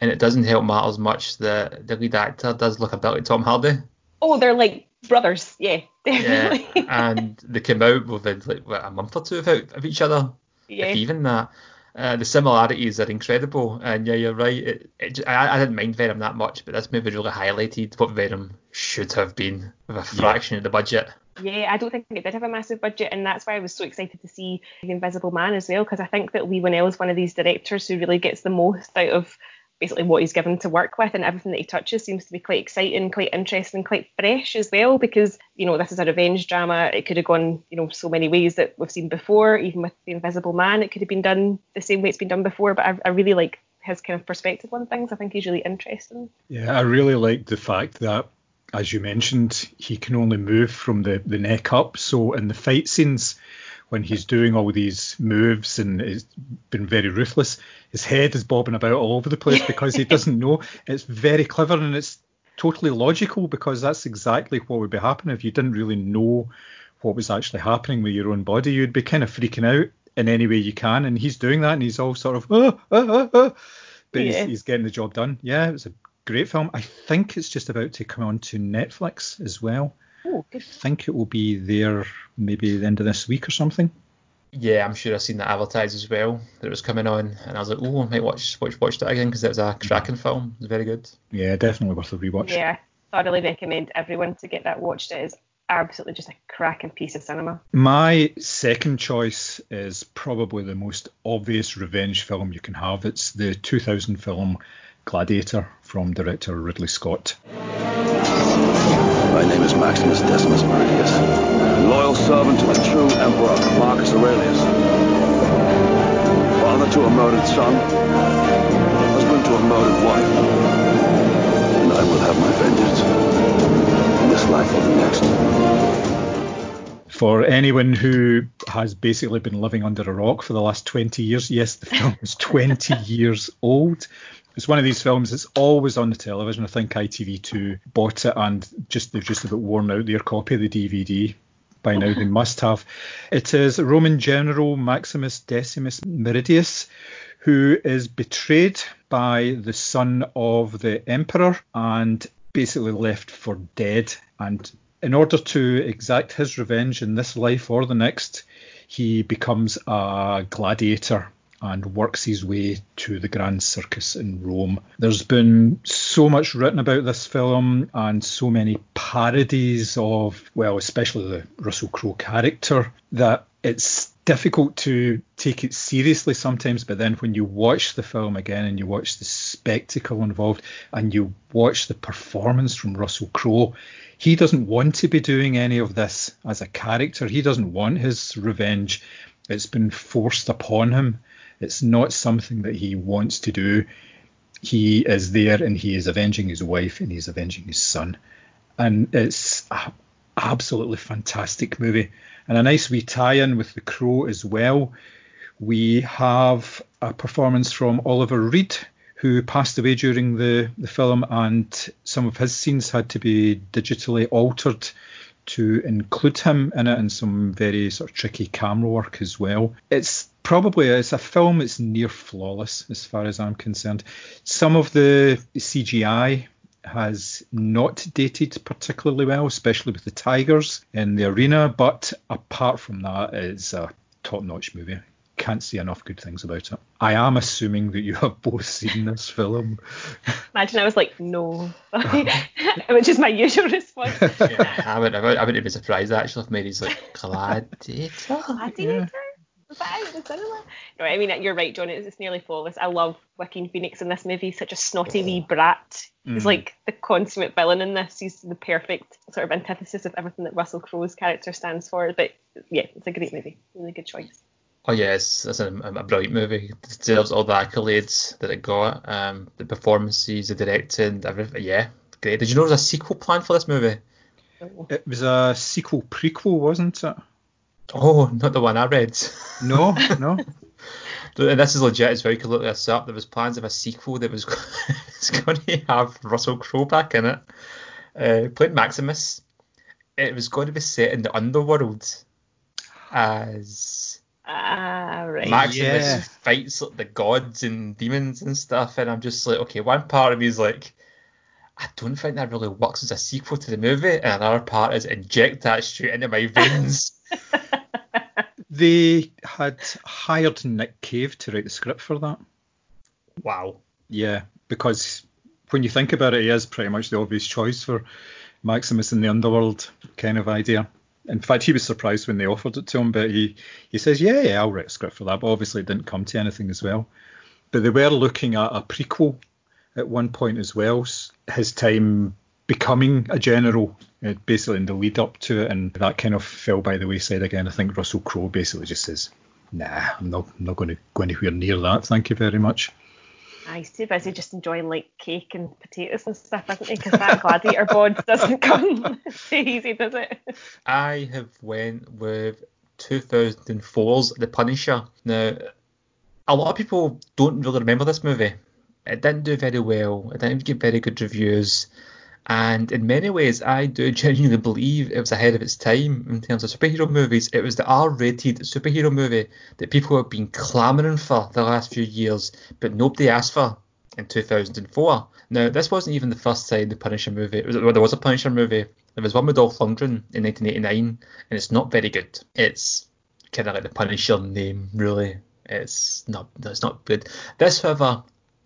And it doesn't help matters much that the lead actor does look a bit like Tom Hardy. Oh, they're like brothers, yeah, Yeah, and they came out within like what, a month or two of, of each other, yeah. if even that. Uh, the similarities are incredible, and yeah, you're right. It, it, I, I didn't mind Venom that much, but this movie really highlighted what Venom should have been with a fraction of the budget. Yeah, I don't think it did have a massive budget, and that's why I was so excited to see The Invisible Man as well, because I think that Leigh Whannell is one of these directors who really gets the most out of basically what he's given to work with, and everything that he touches seems to be quite exciting, quite interesting, quite fresh as well, because, you know, this is a revenge drama. It could have gone, you know, so many ways that we've seen before, even with The Invisible Man, it could have been done the same way it's been done before, but I, I really like his kind of perspective on things. I think he's really interesting. Yeah, I really like the fact that, as you mentioned, he can only move from the, the neck up. So in the fight scenes, when he's doing all these moves and has been very ruthless, his head is bobbing about all over the place because he doesn't know. It's very clever and it's totally logical because that's exactly what would be happening if you didn't really know what was actually happening with your own body. You'd be kind of freaking out in any way you can, and he's doing that, and he's all sort of, oh, oh, oh, oh. but Yeah. he's, he's getting the job done. Yeah, it was a great film. I think it's just about to come on to Netflix as well. Oh, good. I think it will be there maybe the end of this week or something. Yeah, I'm sure I've seen that advertised as well that it was coming on, and I was like, oh, I might watch watch watch that again because it was a cracking mm-hmm. film. It was very good. Yeah, definitely worth a rewatch. Yeah, thoroughly recommend everyone to get that watched. It is absolutely just a cracking piece of cinema. My second choice is probably the most obvious revenge film you can have. It's the 2000 film Gladiator from director Ridley Scott. My name is Maximus Decimus Meridius, loyal servant to the true emperor Marcus Aurelius. Father to a murdered son, husband to a murdered wife. And I will have my vengeance in this life or the next. For anyone who has basically been living under a rock for the last 20 years, yes, the film is 20 years old. It's one of these films that's always on the television. I think ITV2 bought it and just they've just about worn out their copy of the DVD. By now they must have. It is Roman general Maximus Decimus Meridius who is betrayed by the son of the emperor and basically left for dead. And in order to exact his revenge in this life or the next, he becomes a gladiator and works his way to the Grand Circus in Rome. There's been so much written about this film and so many parodies of, well, especially the Russell Crowe character, that it's difficult to take it seriously sometimes. But then when you watch the film again and you watch the spectacle involved and you watch the performance from Russell Crowe, he doesn't want to be doing any of this as a character. He doesn't want his revenge. It's been forced upon him. It's not something that he wants to do. He is there and he is avenging his wife and he's avenging his son. And it's a absolutely fantastic movie. And a nice wee tie in with The Crow as well. We have a performance from Oliver Reed, who passed away during the, the film, and some of his scenes had to be digitally altered to include him in it and some very sort of tricky camera work as well. It's probably it's a film that's near flawless as far as I'm concerned. Some of the CGI has not dated particularly well, especially with the tigers in the arena, but apart from that, it's a top-notch movie. Can't say enough good things about it. I am assuming that you have both seen this film. Imagine I was like, no, which is my usual response. yeah, I would, I would, I wouldn't be surprised actually if Mary's like Gladiator. Gladiator. No, I mean you're right, John. It's, it's nearly flawless. I love Joaquin Phoenix in this movie. He's such a snotty wee brat. He's Mm. like the consummate villain in this. He's the perfect sort of antithesis of everything that Russell Crowe's character stands for. But yeah, it's a great movie. Really good choice. Oh yes, it's a, a brilliant movie. It deserves all the accolades that it got. Um, the performances, the directing, everything. Yeah, great. Did you know there's a sequel planned for this movie? It was a sequel prequel, wasn't it? Oh, not the one I read. No, no. And this is legit as well. You can look this up. There was plans of a sequel that was going to have Russell Crowe back in it, uh, playing Maximus. It was going to be set in the underworld as Ah, right. Maximus Yeah. fights like, the gods and demons and stuff. And I'm just like, okay, one part of me is like, I don't think that really works as a sequel to the movie, and another part is inject that straight into my veins. They had hired Nick Cave to write the script for that. wow. Yeah, because when you think about it, he is pretty much the obvious choice for Maximus in the underworld kind of idea. In fact, he was surprised when they offered it to him, but he, he says, yeah, yeah, I'll write a script for that. But obviously, it didn't come to anything as well. But they were looking at a prequel at one point as well, his time becoming a general, uh, basically in the lead up to it, and that kind of fell by the wayside again. I think Russell Crowe basically just says, nah, I'm not, I'm not going to go anywhere near that, thank you very much. He's too busy just enjoying like cake and potatoes and stuff, isn't he? Because that gladiator bod doesn't come too easy, does it? I have went with 2004's The Punisher. Now, a lot of people don't really remember this movie. It didn't do very well. It didn't get very good reviews. And in many ways, I do genuinely believe it was ahead of its time in terms of superhero movies. It was the R-rated superhero movie that people have been clamouring for the last few years, but nobody asked for in 2004. Now, this wasn't even the first time the Punisher movie. Was, well, there was a Punisher movie. There was one with Dolph Lundgren in 1989, and it's not very good. It's kind of like the Punisher name, really. It's not. It's not good. This, however,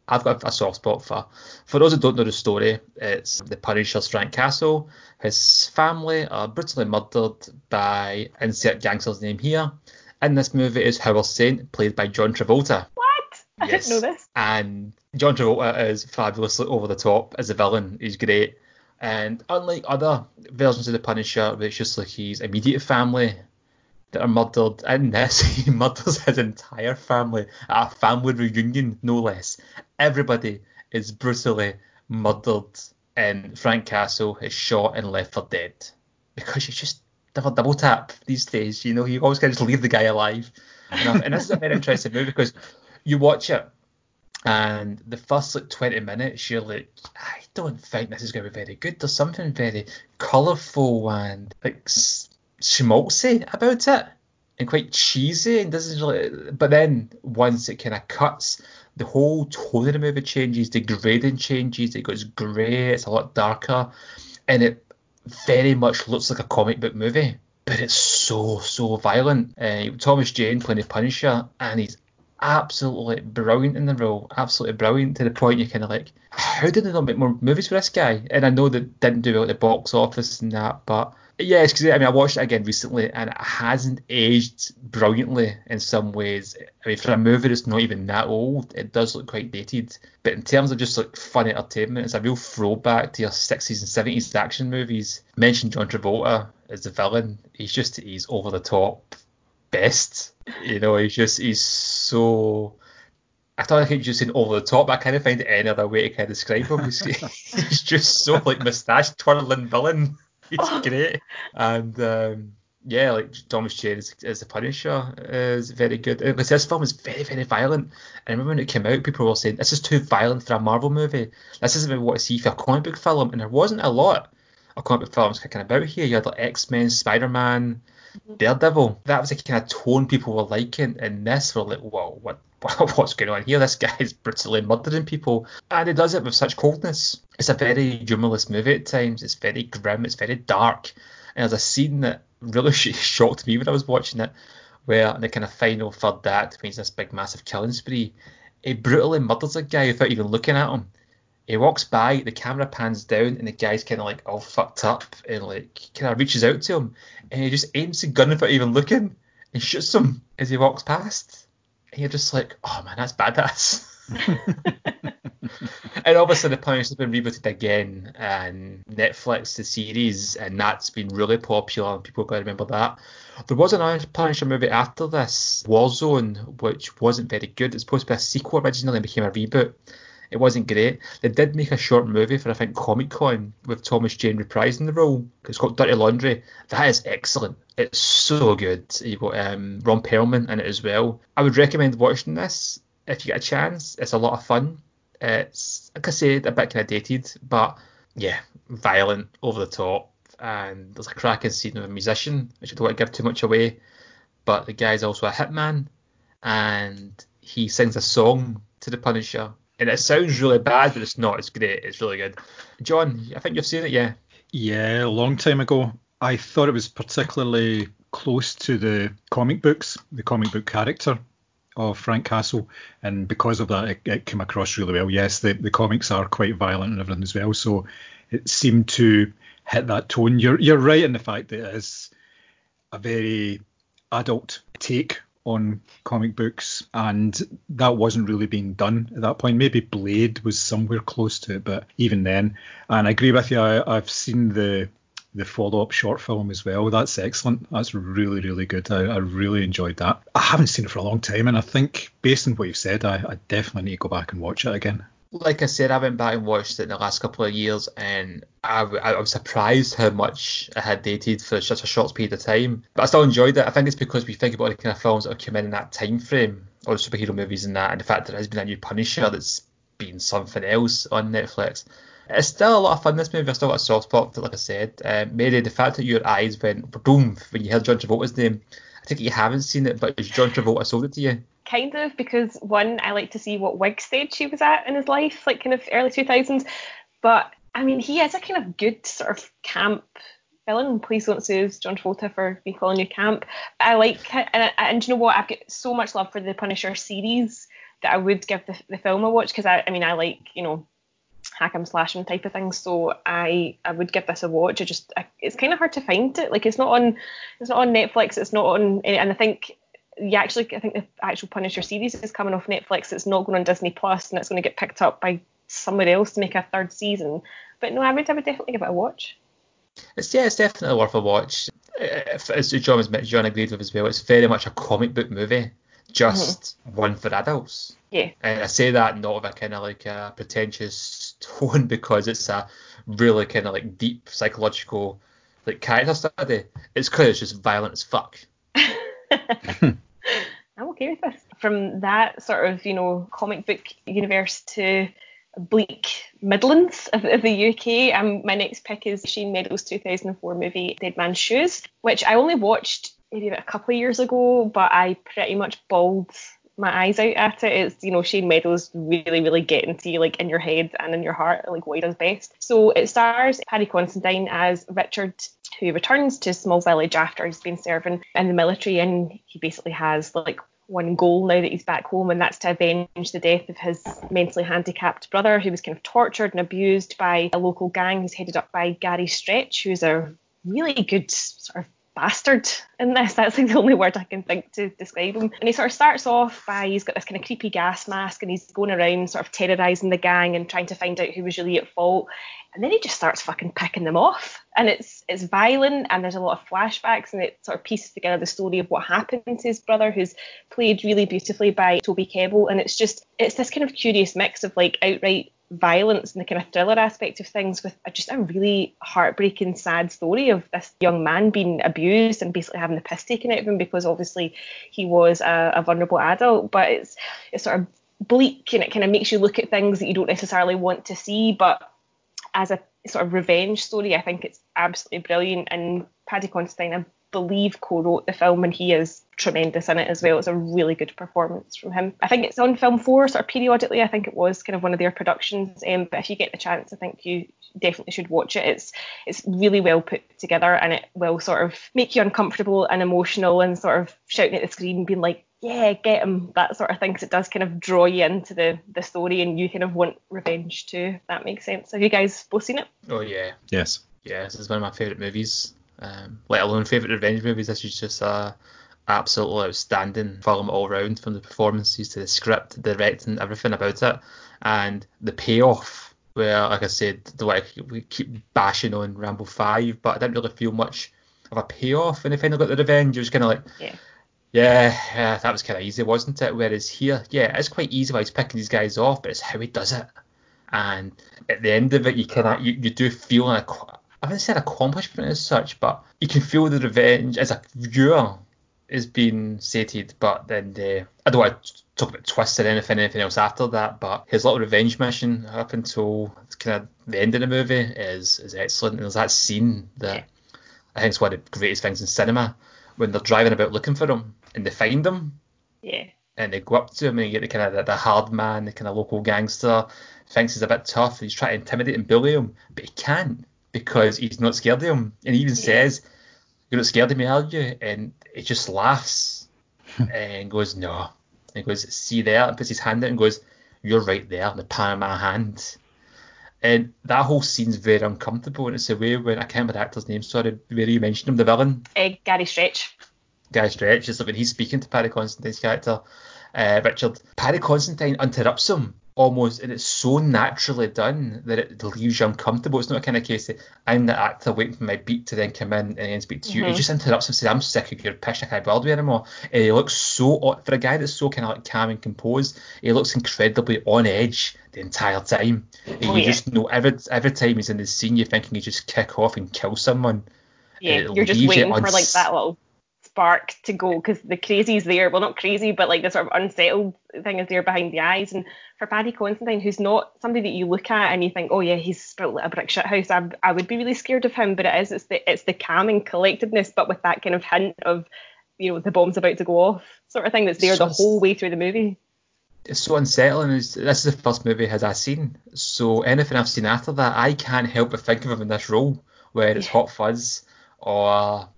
I've got a soft spot for. For those who don't know the story, it's the Punisher's Frank Castle. His family are brutally murdered by insert gangster's name here. In this movie is Howard Saint, played by John Travolta. What? I Yes. didn't know this. And John Travolta is fabulously over the top as a villain. He's great. And unlike other versions of the Punisher, where it's just like his immediate family that are murdered, in this he murders his entire family at a family reunion, no less. Everybody is brutally murdered, and Frank Castle is shot and left for dead because you just never double tap these days. You know, you always of just leave the guy alive. And, and this is a very interesting movie because you watch it and the first like 20 minutes you're like i don't think this is going to be very good there's something very colourful and like schmaltzy about it and quite cheesy and doesn't really but then once it kind of cuts the whole tone of the movie changes the grading changes it goes grey it's a lot darker and it very much looks like a comic book movie but it's so so violent uh, thomas jane playing the punisher and he's absolutely brilliant in the role, absolutely brilliant to the point you're kind of like, how did they not make more movies for this guy? And I know that didn't do well at the box office and that, but yeah, it's because I mean I watched it again recently and it hasn't aged brilliantly in some ways. I mean for a movie that's not even that old, it does look quite dated. But in terms of just like fun entertainment, it's a real throwback to your 60s and 70s action movies. Mentioned John Travolta as the villain. He's just he's over the top best. You know, he's just he's so. I thought I could just say over the top, but I kind of find any other way to kind of describe him. He's, he's just so like moustache twirling villain. He's great, and um, yeah, like Thomas Jane as, as the Punisher uh, is very good. Uh, because this film is very very violent. And I remember when it came out, people were saying this is too violent for a Marvel movie. This isn't what we want to see for a comic book film, and there wasn't a lot of comic book films kicking about here. You had like X Men, Spider Man, mm-hmm. Daredevil. That was the kind of tone people were liking, and this were like, whoa, what, what's going on here? This guy is brutally murdering people, and he does it with such coldness. It's a very humorless movie at times. It's very grim. It's very dark, and there's a scene that really shocked me when I was watching it, where in the kind of final third act, means this big massive killing spree, he brutally murders a guy without even looking at him he walks by, the camera pans down, and the guy's kind of like all fucked up and like kind of reaches out to him, and he just aims the gun without even looking and shoots him as he walks past. And you're just like, oh man, that's badass. and obviously the Punisher has been rebooted again, and Netflix the series, and that's been really popular, and people got to remember that. There was another Punisher movie after this, Warzone, which wasn't very good. It's supposed to be a sequel originally and became a reboot. It wasn't great. They did make a short movie for I think Comic Con with Thomas Jane reprising the role. It's called Dirty Laundry. That is excellent. It's so good. You've got um, Ron Perlman in it as well. I would recommend watching this if you get a chance. It's a lot of fun. It's like I said, a bit kind of dated, but yeah, violent, over the top, and there's a cracking scene of a musician, which I don't want to give too much away. But the guy's also a hitman, and he sings a song to the Punisher and it sounds really bad, but it's not. It's great. It's really good. John, I think you've seen it, yeah? Yeah, a long time ago. I thought it was particularly close to the comic books, the comic book character of Frank Castle, and because of that, it, it came across really well. Yes, the, the comics are quite violent and everything as well, so it seemed to hit that tone. You're you're right in the fact that it is a very adult take on comic books, and that wasn't really being done at that point. Maybe Blade was somewhere close to it, but even then, and I agree with you. I, have seen the the follow up short film as well. That's excellent. That's really really good. I, I, really enjoyed that. I haven't seen it for a long time, and I think based on what you've said, I, I definitely need to go back and watch it again like I said, I went back and watched it in the last couple of years, and I, I was surprised how much it had dated for such a short period of time. But I still enjoyed it. I think it's because we think about the kind of films that come in in that time frame, or superhero movies and that, and the fact that there has been a new Punisher that's been something else on Netflix. It's still a lot of fun. This movie, I still got a soft spot like I said. Uh, Mary, the fact that your eyes went boom when you heard John Travolta's name, I think you haven't seen it, but John Travolta sold it to you kind of because one, I like to see what wig stage he was at in his life, like kind of early 2000s. But I mean, he is a kind of good sort of camp villain. Please don't sue John Travolta for me calling you camp. I like, and, and you know what? I've got so much love for the Punisher series that I would give the, the film a watch because I, I mean, I like, you know, hack and slash and type of things. So I I would give this a watch. I just I, it's kind of hard to find it. Like it's not on it's not on Netflix. It's not on and I think yeah, actually, I think the actual Punisher series is coming off Netflix. It's not going on Disney Plus, and it's going to get picked up by somebody else to make a third season. But no, I would, I would definitely give it a watch. It's yeah, it's definitely worth a watch. As John John agreed with as well, it's very much a comic book movie, just mm-hmm. one for adults. Yeah. And I say that not of a kind of like a pretentious tone because it's a really kind of like deep psychological like character study. It's because it's just violent as fuck. I'm okay with this. From that sort of, you know, comic book universe to bleak Midlands of, of the UK, um, my next pick is Shane Meadows' 2004 movie Dead Man's Shoes, which I only watched maybe about a couple of years ago, but I pretty much bawled my eyes out at it. It's, you know, Shane Meadows really, really getting to you, like, in your head and in your heart, like, what he does best. So it stars Paddy Considine as Richard who returns to small village after he's been serving in the military and he basically has like one goal now that he's back home, and that's to avenge the death of his mentally handicapped brother, who was kind of tortured and abused by a local gang who's headed up by Gary Stretch, who's a really good sort of bastard in this. That's like the only word I can think to describe him. And he sort of starts off by he's got this kind of creepy gas mask and he's going around sort of terrorising the gang and trying to find out who was really at fault. And then he just starts fucking picking them off. And it's it's violent and there's a lot of flashbacks and it sort of pieces together the story of what happened to his brother who's played really beautifully by Toby Kebbell. And it's just it's this kind of curious mix of like outright violence and the kind of thriller aspect of things with just a really heartbreaking, sad story of this young man being abused and basically having the piss taken out of him because obviously he was a, a vulnerable adult. But it's it's sort of bleak and it kind of makes you look at things that you don't necessarily want to see. But as a sort of revenge story, I think it's absolutely brilliant. And Paddy Considine, I believe, co-wrote the film, and he is tremendous in it as well. It's a really good performance from him. I think it's on Film Four sort of periodically. I think it was kind of one of their productions. Um, but if you get the chance, I think you definitely should watch it. It's it's really well put together, and it will sort of make you uncomfortable and emotional, and sort of shouting at the screen, and being like, "Yeah, get him!" That sort of thing. Cause it does kind of draw you into the the story, and you kind of want revenge too. If that makes sense. Have you guys both seen it? Oh yeah, Yes. yeah. This is one of my favourite movies. Um, let alone favourite revenge movies. This is just a absolutely outstanding film all round, from the performances to the script, the directing, everything about it, and the payoff. Where, like I said, the way we keep bashing on Rambo Five, but I didn't really feel much of a payoff when they finally got the revenge. It was kind of like, Yeah. yeah, yeah, that was kind of easy, wasn't it? Whereas here, yeah, it's quite easy while he's picking these guys off, but it's how he does it. And at the end of it, you kind of you, you do feel ac- I haven't said accomplishment as such, but you can feel the revenge as a viewer is being sated. But then the, I don't want to talk about twists or anything, anything else after that. But his little revenge mission up until kind of the end of the movie is is excellent. And there's that scene that I think is one of the greatest things in cinema when they're driving about looking for him and they find him Yeah. and they go up to him and you get the kind of the, the hard man, the kind of local gangster, thinks he's a bit tough, and he's trying to intimidate and bully him, but he can't because he's not scared of him. And he even says, "You're not scared of me, are you?" And he just laughs and goes, "No." And goes, "See there," and puts his hand out and goes, "You're right there," in the palm of my hand. And that whole scene's very uncomfortable, and it's a way when I can't remember the actor's name. Sorry, where you mentioned him, the villain. Uh, Gary Stretch. Gary Stretch is like when he's speaking to Paddy Considine's character, uh, Richard. Paddy Constantine interrupts him almost, and it's so naturally done that it leaves you uncomfortable. It's not a kind of case that I'm the actor waiting for my beat to then come in and then speak to you. He mm-hmm. just interrupts and says, "I'm sick of your pish. I can't bother with you anymore." And he looks so for a guy that's so kind of like calm and composed. He looks incredibly on edge the entire time. And Oh, you yeah. just know every every time he's in the scene, you're thinking he just kick off and kill someone. Yeah, eh, It you're just you waiting for uns- like that little spark to go because the crazy is there. Well, not crazy, but like the sort of unsettled thing is there behind the eyes. And for Paddy Considine, who's not somebody that you look at and you think, oh yeah, he's built like a brick shit house, I, I would be really scared of him. But it is, it's the it's the calming collectedness, but with that kind of hint of, you know, the bomb's about to go off sort of thing that's there So the whole way through the movie. it's so unsettling. It's, this is the first movie has I seen, so anything I've seen after that, I can't help but think of him in this role, whether it's Hot Fuzz or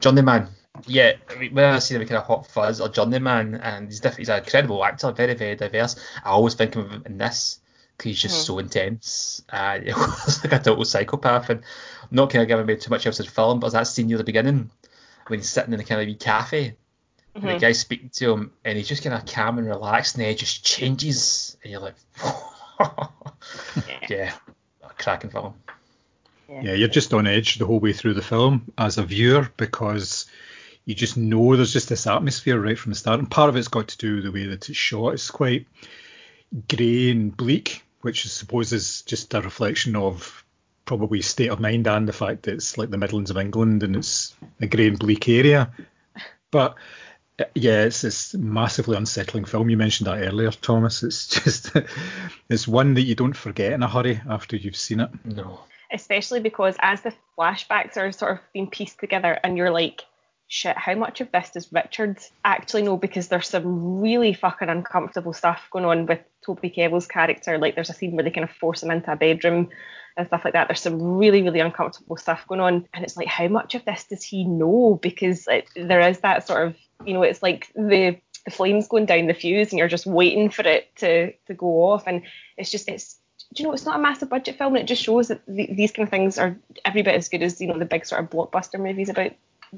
Journeyman. Yeah, I mean, when I see him kind of Hot Fuzz or Journeyman, and um, he's diff- he's an incredible actor, very very diverse. I always think of him in this because he's just mm-hmm. so intense. Uh, he was like a total psychopath, and I'm not kind of giving away too much else of the film, but there's that scene near the beginning when he's sitting in a kind of wee cafe and the mm-hmm. guy's speaking to him, and he's just kind of calm and relaxed, and then he just changes, and you're like, yeah, a cracking film. Yeah, you're just on edge the whole way through the film as a viewer because you just know there's just this atmosphere right from the start. And part of it's got to do with the way that it's shot. It's quite grey and bleak, which I suppose is just a reflection of probably state of mind and the fact that it's like the Midlands of England and it's a grey and bleak area. But yeah, it's this massively unsettling film. You mentioned that earlier, Thomas. It's just it's one that you don't forget in a hurry after you've seen it. No. especially because as the flashbacks are sort of being pieced together and you're like shit how much of this does richard actually know? Because there's some really fucking uncomfortable stuff going on with toby kebbell's character. Like there's a scene where they kind of force him into a bedroom and stuff like that. There's some really really uncomfortable stuff going on. And it's like how much of this does he know? Because it, there is that sort of you know it's like the the flames going down the fuse and you're just waiting for it to to go off. And it's just it's do you know it's not a massive budget film. And it just shows that the, these kind of things are every bit as good as you know the big sort of blockbuster movies about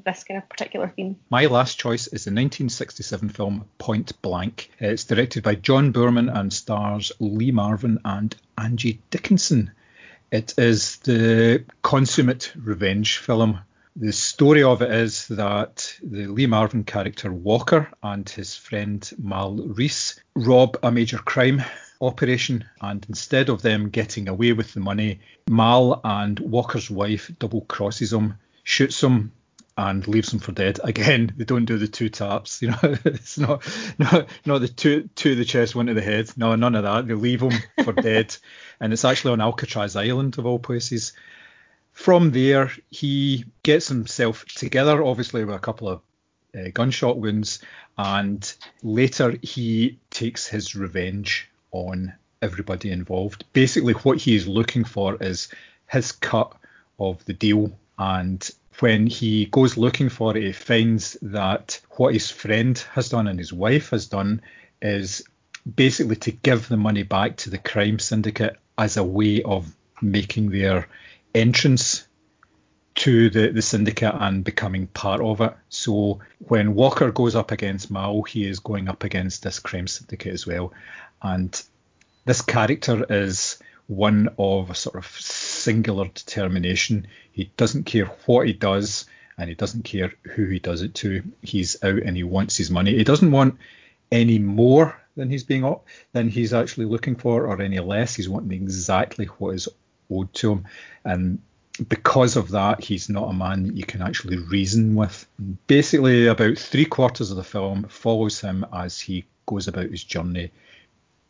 this kind of particular theme. My last choice is the 1967 film Point Blank. Uh, it's directed by John Boorman and stars Lee Marvin and Angie Dickinson. It is the consummate revenge film. The story of it is that the Lee Marvin character Walker and his friend Mal Reese rob a major crime operation, and instead of them getting away with the money, Mal and Walker's wife double crosses him, shoots him, and leaves them for dead. Again, they don't do the two taps. You know, it's not not not the two two of the chest, one to the head. No, none of that. They leave them for dead, and it's actually on Alcatraz Island of all places. From there, he gets himself together, obviously with a couple of uh, gunshot wounds, and later he takes his revenge on everybody involved. Basically, what he is looking for is his cut of the deal and when he goes looking for it, he finds that what his friend has done and his wife has done is basically to give the money back to the crime syndicate as a way of making their entrance to the, the syndicate and becoming part of it. So when Walker goes up against Mal, he is going up against this crime syndicate as well. And this character is one of a sort of singular determination. He doesn't care what he does and he doesn't care who he does it to. He's out and he wants his money. He doesn't want any more than he's being up than he's actually looking for or any less. He's wanting exactly what is owed to him. And because of that, he's not a man that you can actually reason with. Basically, about three quarters of the film follows him as he goes about his journey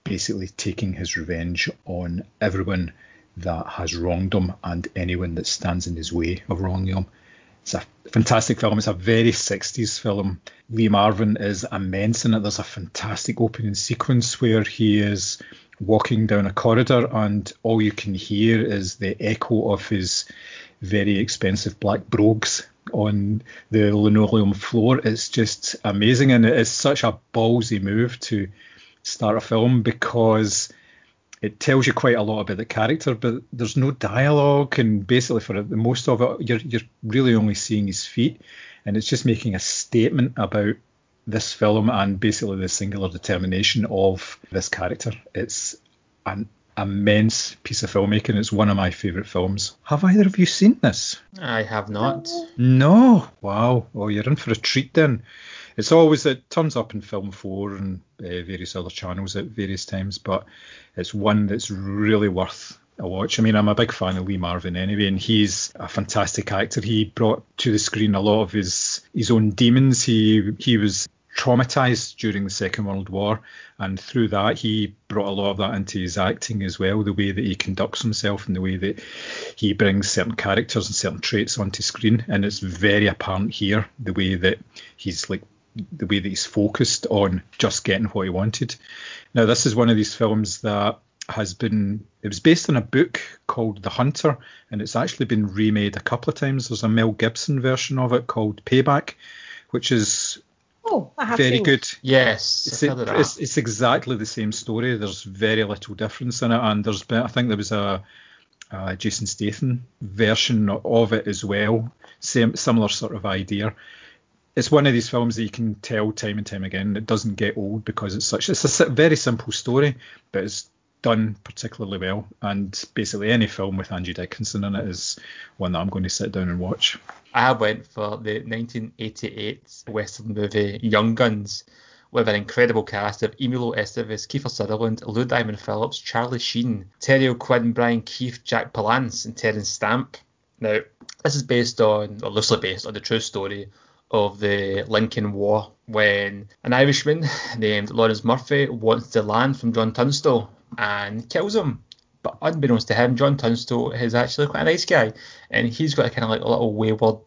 basically taking his revenge on everyone that has wronged him and anyone that stands in his way of wronging him. It's a fantastic film. It's a very 60s film. Lee Marvin is immense in it. There's a fantastic opening sequence where he is walking down a corridor and all you can hear is the echo of his very expensive black brogues on the linoleum floor. It's just amazing and it is such a ballsy move to start a film because it tells you quite a lot about the character, but there's no dialogue, and basically for the most of it, you're you're really only seeing his feet, and it's just making a statement about this film and basically the singular determination of this character. It's an immense piece of filmmaking. It's one of my favourite films. Have either of you seen this? I have not. No. Wow. Well, you're in for a treat then it's always it turns up in Film Four and uh, various other channels at various times, but it's one that's really worth a watch. I mean, I'm a big fan of Lee Marvin anyway, and he's a fantastic actor. He brought to the screen a lot of his his own demons. He he was traumatized during the Second World War, and through that he brought a lot of that into his acting as well. The way that he conducts himself and the way that he brings certain characters and certain traits onto screen, and it's very apparent here the way that he's like the way that he's focused on just getting what he wanted. Now, this is one of these films that has been it was based on a book called The Hunter, and it's actually been remade a couple of times. There's a Mel Gibson version of it called Payback, which is oh, very good. Yes, it's, it's, it's, exactly the same story. There's very little difference in it, and there's been I think there was a, a Jason Statham version of it as well, same similar sort of idea it's one of these films that you can tell time and time again it doesn't get old because it's such it's a very simple story but it's done particularly well and basically any film with Angie Dickinson in it is one that I'm going to sit down and watch. I went for the 1988 western movie Young Guns with an incredible cast of Emilio Estevez, Kiefer Sutherland, Lou Diamond Phillips, Charlie Sheen, Terry O'Quinn, Brian Keith, Jack Palance and Terence Stamp. Now, this is based on, or loosely based on the true story of the Lincoln War when an Irishman named Lawrence Murphy wants the land from John Tunstall and kills him. But unbeknownst to him, John Tunstall is actually quite a nice guy, and he's got a kind of like a little wayward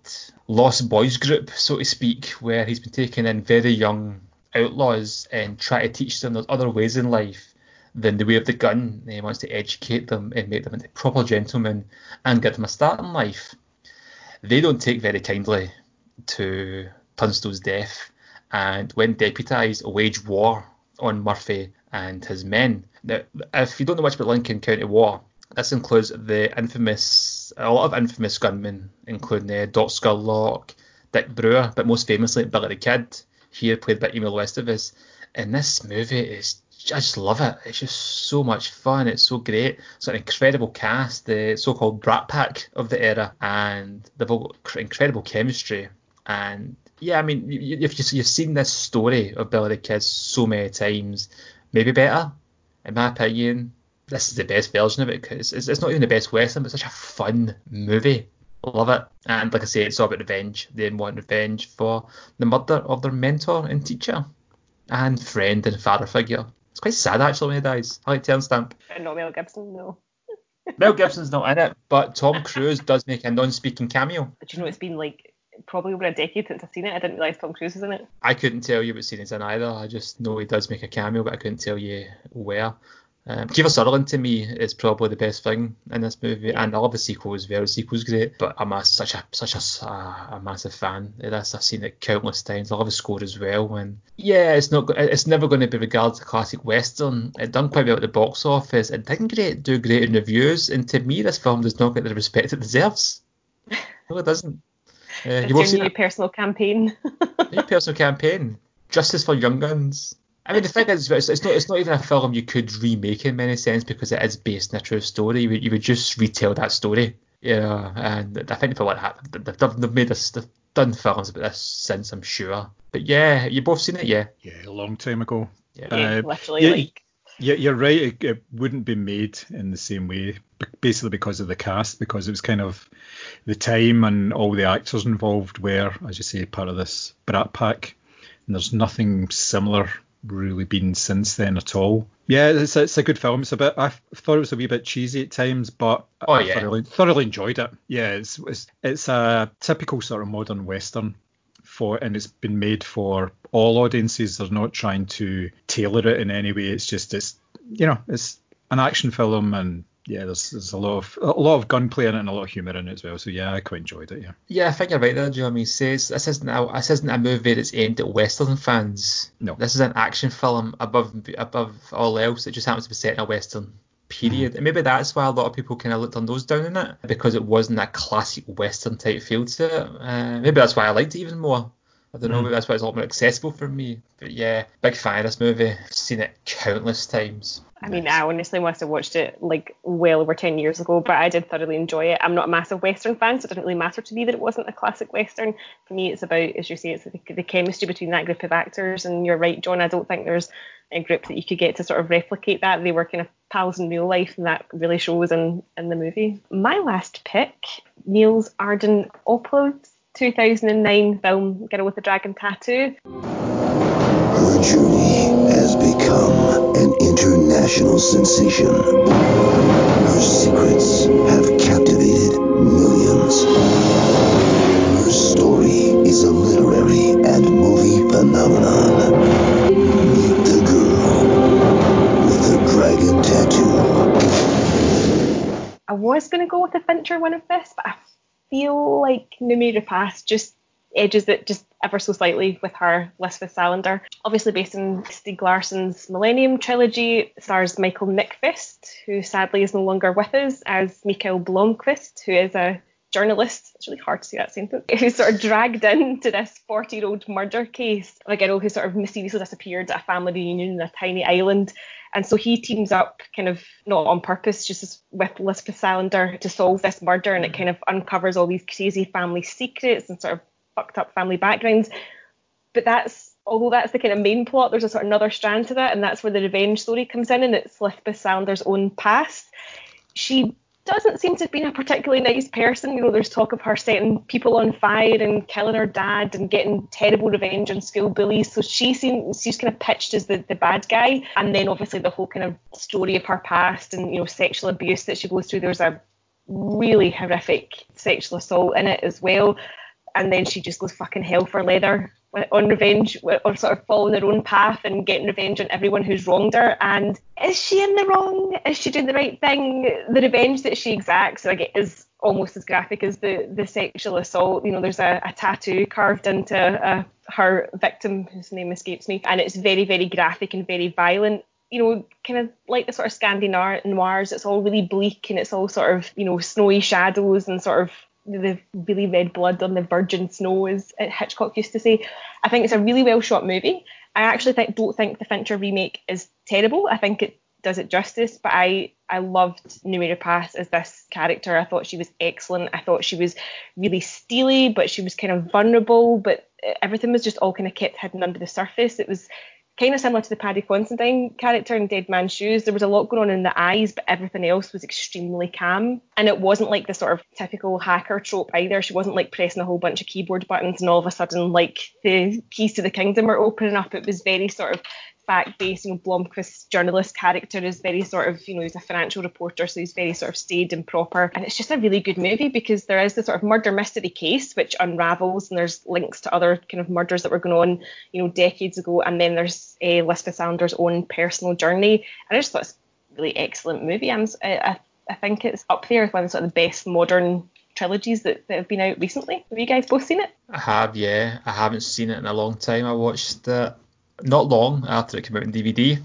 lost boys group, so to speak, where he's been taking in very young outlaws and try to teach them there's other ways in life than the way of the gun. He wants to educate them and make them into proper gentlemen and get them a start in life. They don't take very kindly to Tunstall's death, and when deputised, wage war on Murphy and his men. Now, if you don't know much about Lincoln County War, this includes the infamous, a lot of infamous gunmen, including uh, Scurlock, Dick Brewer, but most famously Billy the Kid, here played by Emil Estevez. And this movie is, I just love it. It's just so much fun. It's so great. It's an incredible cast, the so-called Brat Pack of the era, and they've all got incredible chemistry. And yeah, I mean, if you, you've seen this story of Billy the Kid so many times, maybe better, in my opinion. This is the best version of it because it's, it's not even the best western, but it's such a fun movie. Love it. And like I say, it's all about revenge. They want revenge for the murder of their mentor and teacher and friend and father figure. It's quite sad actually when he dies. I like Terence Stamp. And not Mel Gibson, no. Mel Gibson's not in it, but Tom Cruise does make a non-speaking cameo. But you know, it's been like probably over a decade since I've seen it. I didn't realise Tom Cruise was in it. I couldn't tell you what scene he's in either. I just know he does make a cameo, but I couldn't tell you where. Um, Kiefer Sutherland to me is probably the best thing in this movie, and I love the sequel as well. The sequel's great, but I'm a, such a such a, a massive fan of this. I've seen it countless times. I love the score as well, and yeah, it's not it's never going to be regarded as a classic western. It done quite well at the box office. It didn't great do great in reviews, and to me, this film does not get the respect it deserves. No, it doesn't. Uh, you your new personal campaign. new personal campaign. Justice for Young Guns. I mean, the thing is, it's, it's, not it's not even a film you could remake in many sense because it is based in a true story. You would, you would just retell that story, Yeah. And I think for like they've, they've made this, they've done films about this since, I'm sure. But yeah, you both seen it, yeah? Yeah, a long time ago. Yeah, uh, literally yeah, like. Yeah, you're right. It, it, wouldn't be made in the same way, basically because of the cast, because it was kind of the time and all the actors involved were, as you say, part of this Brat Pack. And there's nothing similar really been since then at all. Yeah, it's, it's a good film. It's a bit. I thought it was a wee bit cheesy at times, but oh, I yeah. thoroughly, thoroughly enjoyed it. Yeah, it's, it's it's a typical sort of modern western for, and it's been made for all audiences. They're not trying to tailor it in any way. It's just it's you know it's an action film and yeah, there's there's a lot of a lot of gunplay in it and a lot of humour in it as well. So yeah, I quite enjoyed it. Yeah. Yeah, I think you're right there, Jeremy. Says this isn't a, this isn't a movie that's aimed at Western fans. No. This is an action film above above all else. It just happens to be set in a Western period. And maybe that's why a lot of people kind of looked on those down in it because it wasn't a classic Western type feel to it. Uh, maybe that's why I liked it even more. I don't know, mm. maybe that's why it's a lot more accessible for me. But yeah, big fan of this movie. seen it countless times. I mean, I honestly must have watched it like well over 10 years ago, but I did thoroughly enjoy it. I'm not a massive Western fan, so it doesn't really matter to me that it wasn't a classic Western. For me, it's about, as you say, it's the, the chemistry between that group of actors. And you're right, John, I don't think there's a group that you could get to sort of replicate that. They were kind of pals in real life, and that really shows in, in the movie. My last pick, Niels Arden Oplev's 2009 film Girl with the Dragon Tattoo. Her journey has become an international sensation. Her secrets have captivated millions. Her story is a literary and movie phenomenon. I was going to go with the Fincher one of this, but I feel like Noomi Rapace just edges it just ever so slightly with her Lisbeth Salander. Obviously based on Stieg Larsson's Millennium trilogy, stars Michael Nyqvist, who sadly is no longer with us, as Mikael Blomkvist, who is a journalist, it's really hard to say that same sentence, who's sort of dragged into this 40 year old murder case of a girl who sort of mysteriously disappeared at a family reunion in a tiny island. And so he teams up, kind of not on purpose, just with Lisbeth Salander to solve this murder, and it kind of uncovers all these crazy family secrets and sort of fucked up family backgrounds. But that's although that's the kind of main plot, there's a sort of another strand to that, and that's where the revenge story comes in, and it's Lisbeth Salander's own past. She doesn't seem to have been a particularly nice person. You know, there's talk of her setting people on fire and killing her dad and getting terrible revenge on school bullies. So she seems she's kind of pitched as the, the bad guy. And then obviously the whole kind of story of her past and, you know, sexual abuse that she goes through. There's a really horrific sexual assault in it as well. And then she just goes fucking hell for leather on revenge or sort of following their own path and getting revenge on everyone who's wronged her. And is she in the wrong? Is she doing the right thing? The revenge that she exacts like, is almost as graphic as the the sexual assault. You know, there's a, a tattoo carved into uh, her victim, whose name escapes me, and it's very very graphic and very violent. You know, kind of like the sort of Scandinavian noirs. It's all really bleak and it's all sort of you know snowy shadows and sort of the really red blood on the virgin snow, as Hitchcock used to say. I think it's a really well shot movie. I actually think, don't think the Fincher remake is terrible. I think it does it justice, but I I loved Noomi Rapace as this character. I thought she was excellent. I thought she was really steely, but she was kind of vulnerable. But eh, everything was just all kind of kept hidden under the surface. It was kind of similar to the Paddy Considine character in Dead Man's Shoes. There was a lot going on in the eyes, but everything else was extremely calm. And it wasn't like the sort of typical hacker trope either. She wasn't like pressing a whole bunch of keyboard buttons and all of a sudden like the keys to the kingdom were opening up. It was very sort of fact-based. You know, Blomkvist's journalist character is very sort of, you know, he's a financial reporter, so he's very sort of staid and proper. And it's just a really good movie because there is the sort of murder mystery case which unravels, and there's links to other kind of murders that were going on, you know, decades ago. And then there's uh, Lisbeth Salander's own personal journey. And I just thought it's a really excellent movie. I'm, I, I think it's up there with one of, sort of the best modern trilogies that, that have been out recently. Have you guys both seen it? I have, yeah. I haven't seen it in a long time. I watched it not long after it came out in DVD.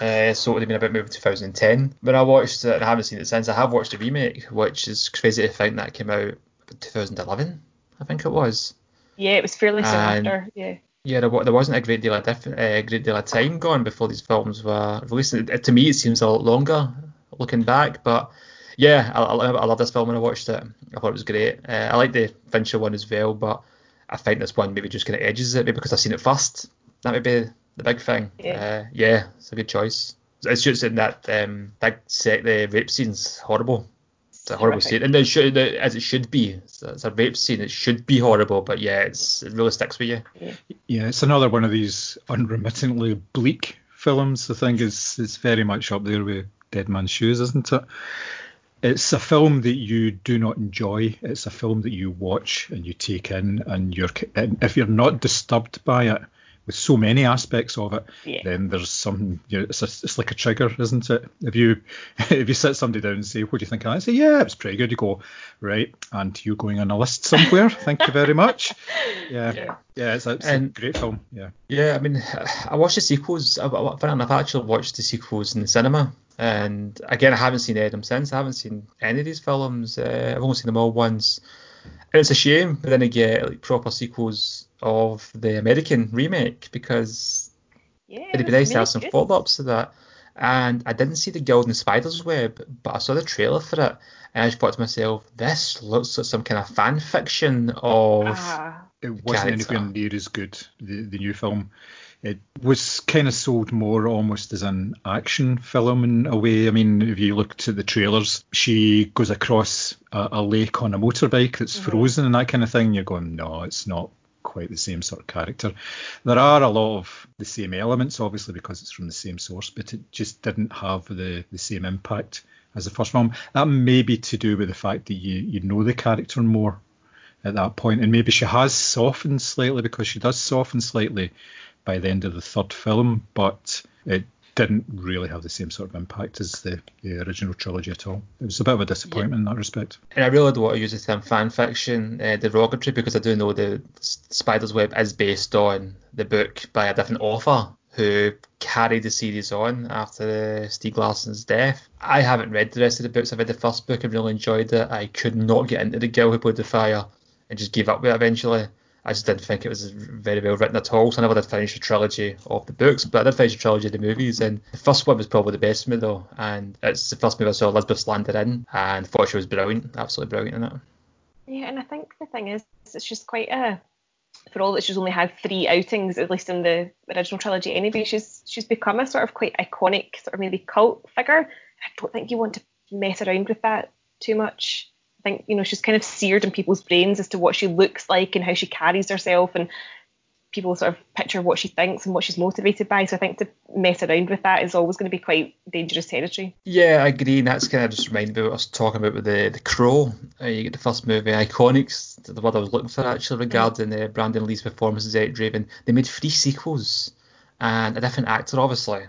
Uh, so it would have been about maybe 2010 when I watched it, and I haven't seen it since. I have watched the remake, which is crazy to think that came out 2011, I think it was. Yeah, it was fairly soon after. Yeah. Yeah, there, there wasn't a great deal of diff- uh, great deal of time gone before these films were released. It, to me, it seems a lot longer looking back, but yeah, I, I, I love this film when I watched it. I thought it was great. Uh, I like the Fincher one as well, but I think this one maybe just kind of edges it, maybe because I've seen it first that would be the big thing. Yeah, uh, yeah it's a good choice. It's just in that um, big set, the rape scene's horrible. It's a horrible scene, and it should, as it should be. It's, it's, a rape scene. It should be horrible, but yeah, it's it really sticks with you. Yeah, yeah it's another one of these unremittingly bleak films. I think it's it's very much up there with Dead Man's Shoes, isn't it? It's a film that you do not enjoy. It's a film that you watch and you take in, and you're and if you're not disturbed by it, with so many aspects of it, yeah. then there's some. You know, it's, a, it's like a trigger, isn't it? If you if you sit somebody down and say, "What do you think?" I say, "Yeah, it's pretty good." You go, "Right," and you're going on a list somewhere. Thank you very much. Yeah, yeah, yeah it's, a, it's and, a great film. Yeah. Yeah, I mean, I watched the sequels. I've, I've actually watched the sequels in the cinema. And again, I haven't seen them since. I haven't seen any of these films. Uh, I've only seen them all once. And it's a shame, but then again, like proper sequels of the American remake because yeah, it'd be nice really to have some follow ups to that. And I didn't see the Golden Spider's Web, but I saw the trailer for it, and I just thought to myself, this looks like some kind of fan fiction of. Ah. It wasn't character. anywhere near as good. The the new film, it was kind of sold more almost as an action film in a way. I mean, if you looked at the trailers, she goes across a, a lake on a motorbike that's mm-hmm. frozen and that kind of thing. You're going, no, it's not quite the same sort of character. There are a lot of the same elements, obviously, because it's from the same source, but it just didn't have the, the same impact as the first film. That may be to do with the fact that you, you know the character more at that point, and maybe she has softened slightly because she does soften slightly by the end of the third film, but it didn't really have the same sort of impact as the, the original trilogy at all. It was a bit of a disappointment yeah. in that respect. And I really don't want to use the term fan fiction uh, derogatory because I do know the Spider's Web is based on the book by a different author who carried the series on after Stieg Larsson's death. I haven't read the rest of the books. I've read the first book and really enjoyed it. I could not get into the girl who played the fire and just gave up with it eventually. I just didn't think it was very well written at all. So I never did finish the trilogy of the books, but I did finish the trilogy of the movies. And the first one was probably the best for me though, and it's the first movie I saw Elizabeth Salander in, and thought she was brilliant, absolutely brilliant in it. Yeah, and I think the thing is, it's just quite a for all that she's only had three outings, at least in the original trilogy anyway, she's she's become a sort of quite iconic, sort of maybe cult figure. I don't think you want to mess around with that too much. I think you know she's kind of seared in people's brains as to what she looks like and how she carries herself, and people sort of picture what she thinks and what she's motivated by. So I think to mess around with that is always going to be quite dangerous territory. Yeah, I agree. And that's kind of just reminded me of what I was talking about with the the Crow. Uh, you get the first movie, Iconics, the word I was looking for actually regarding uh, Brandon Lee's performance as Eric Draven. They made three sequels and a different actor, obviously.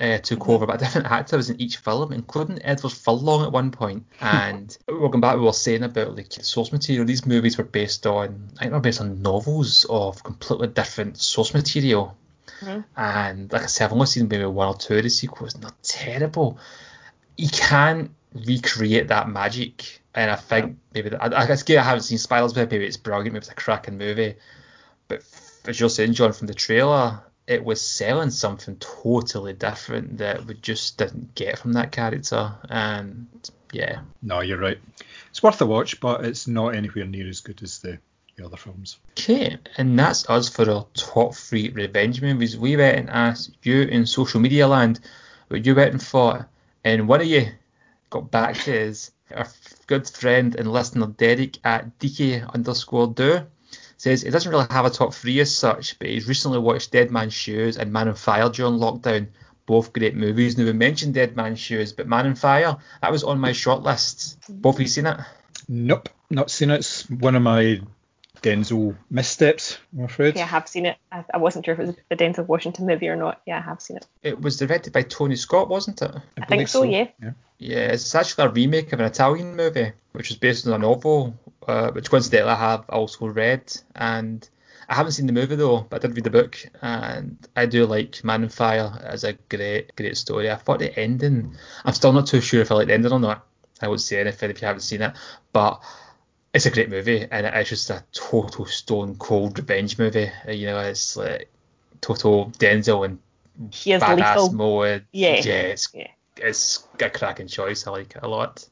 Uh, took over, a different actors in each film, including Edward Furlong at one point. And we're going back, we were saying about like the source material. These movies were based on, I think they're based on novels of completely different source material. And like I said, I've only seen maybe one or two of the sequels, and they're terrible. You can't recreate that magic. And I think maybe that, I, I guess I haven't seen Spirals, but maybe it's brilliant, maybe it's a cracking movie. But as you're saying, John, from the trailer, it was selling something totally different that we just didn't get from that character. And yeah, No, you're right. It's worth a watch, but it's not anywhere near as good as the, the other films. Okay, and that's us for our top three revenge movies. We went and asked you in social media land what you went and for, and one of you got back to us. Our good friend and listener Derek at DK underscore do says he doesn't really have a top three as such, but he's recently watched Dead Man's Shoes and Man on Fire during lockdown. Both great movies. Now we mentioned Dead Man's Shoes, but Man on Fire that was on my short list. Both of you seen it? Nope, not seen it. It's one of my Denzel missteps, I'm afraid. Yeah, I have seen it. I, I wasn't sure if it was the Denzel Washington movie or not. Yeah, I have seen it. It was directed by Tony Scott, wasn't it? I think believe so, yeah. Yeah, it's actually a remake of an Italian movie, which is based on a novel, uh, which coincidentally I have also read. And I haven't seen the movie though, but I did read the book, and I do like Man on Fire as a great, great story. I thought the ending, I'm still not too sure if I like the ending or not. I won't say anything if you haven't seen it, but it's a great movie, and it's just a total stone cold revenge movie. Uh, You know, it's like total Denzel and badass lethal. mode. Yeah. yeah, it's Yeah. it's a cracking choice. I like it a lot.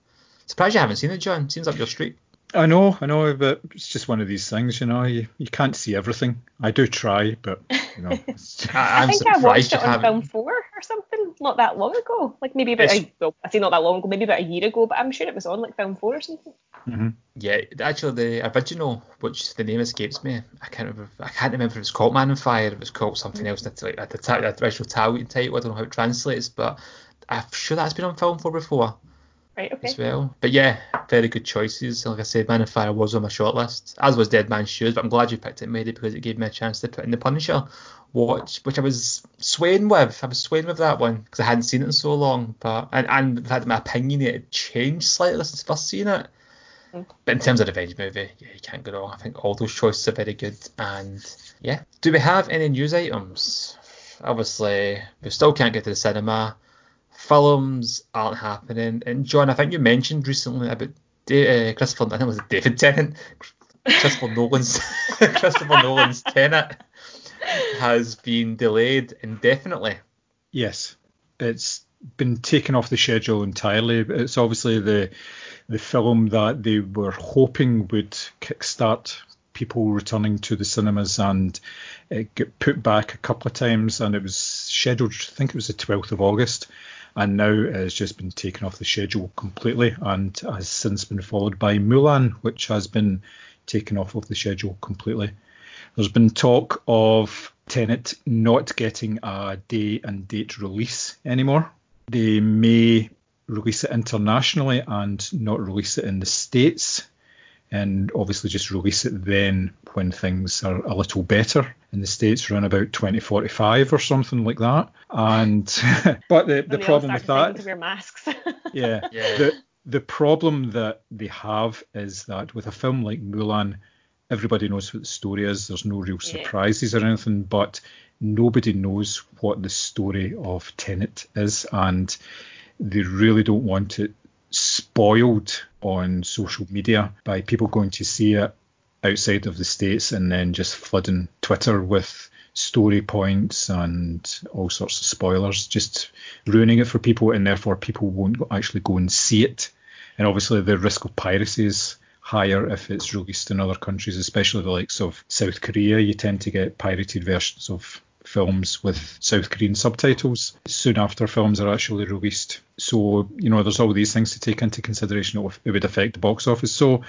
Surprised you haven't seen it, John. Seems up your street. I know, I know, but it's just one of these things, you know. You, you can't see everything. I do try, but you know, it's, I, I I'm think I surprised watched it on haven't. film four or something not that long ago. Like maybe about It's- a, well, I say not that long ago, maybe about a year ago, but I'm sure it was on like film four or something. Mm-hmm. Yeah, actually, the original, which the name escapes me, I can't remember. I can't remember if it was called Man on Fire. If it was called something else. That's like at the, ti- the original title title. I don't know how it translates, but I'm sure that's been on film four before Right, okay. as well. But yeah, very good choices. Like I said, Man of Fire was on my shortlist, as was Dead Man's Shoes. But I'm glad you picked it, Mary, because it gave me a chance to put in the Punisher watch, which I was swaying with. I was swaying with that one because I hadn't seen it in so long. But and and fact my opinion it had changed slightly since first seeing it. Mm. But in terms of the revenge movie, yeah, you can't go wrong. I think all those choices are very good. And yeah, do we have any news items? Obviously, we still can't get to the cinema. Films aren't happening. And John, I think you mentioned recently about uh, Christopher. I think it was David Tennant. Christopher Nolan's Christopher Nolan's Tenet has been delayed indefinitely. yes, it's been taken off the schedule entirely. It's obviously the the film that they were hoping would kickstart people returning to the cinemas, and it got put back a couple of times, and it was scheduled. I think it was the 12th of August. And now it has just been taken off the schedule completely and has since been followed by Mulan, which has been taken off of the schedule completely. There's been talk of Tenet not getting a day and date release anymore. They may release it internationally and not release it in the States, and obviously just release it then when things are a little better. In the States, around about 2045 or something like that. And but the, the When they all problem with that to wear masks. yeah. Yeah. The the problem that they have is that with a film like Mulan, everybody knows what the story is. There's no real Yeah. surprises or anything, but nobody knows what the story of Tenet is, and they really don't want it spoiled on social media by people going to see it outside of the states and then just flooding Twitter with story points and all sorts of spoilers, just ruining it for people, and therefore people won't actually go and see it. And obviously, the risk of piracy is higher if it's released in other countries, especially the likes of South Korea. You tend to get pirated versions of films with South Korean subtitles soon after films are actually released. So, you know, there's all these things to take into consideration. It would affect the box office. So,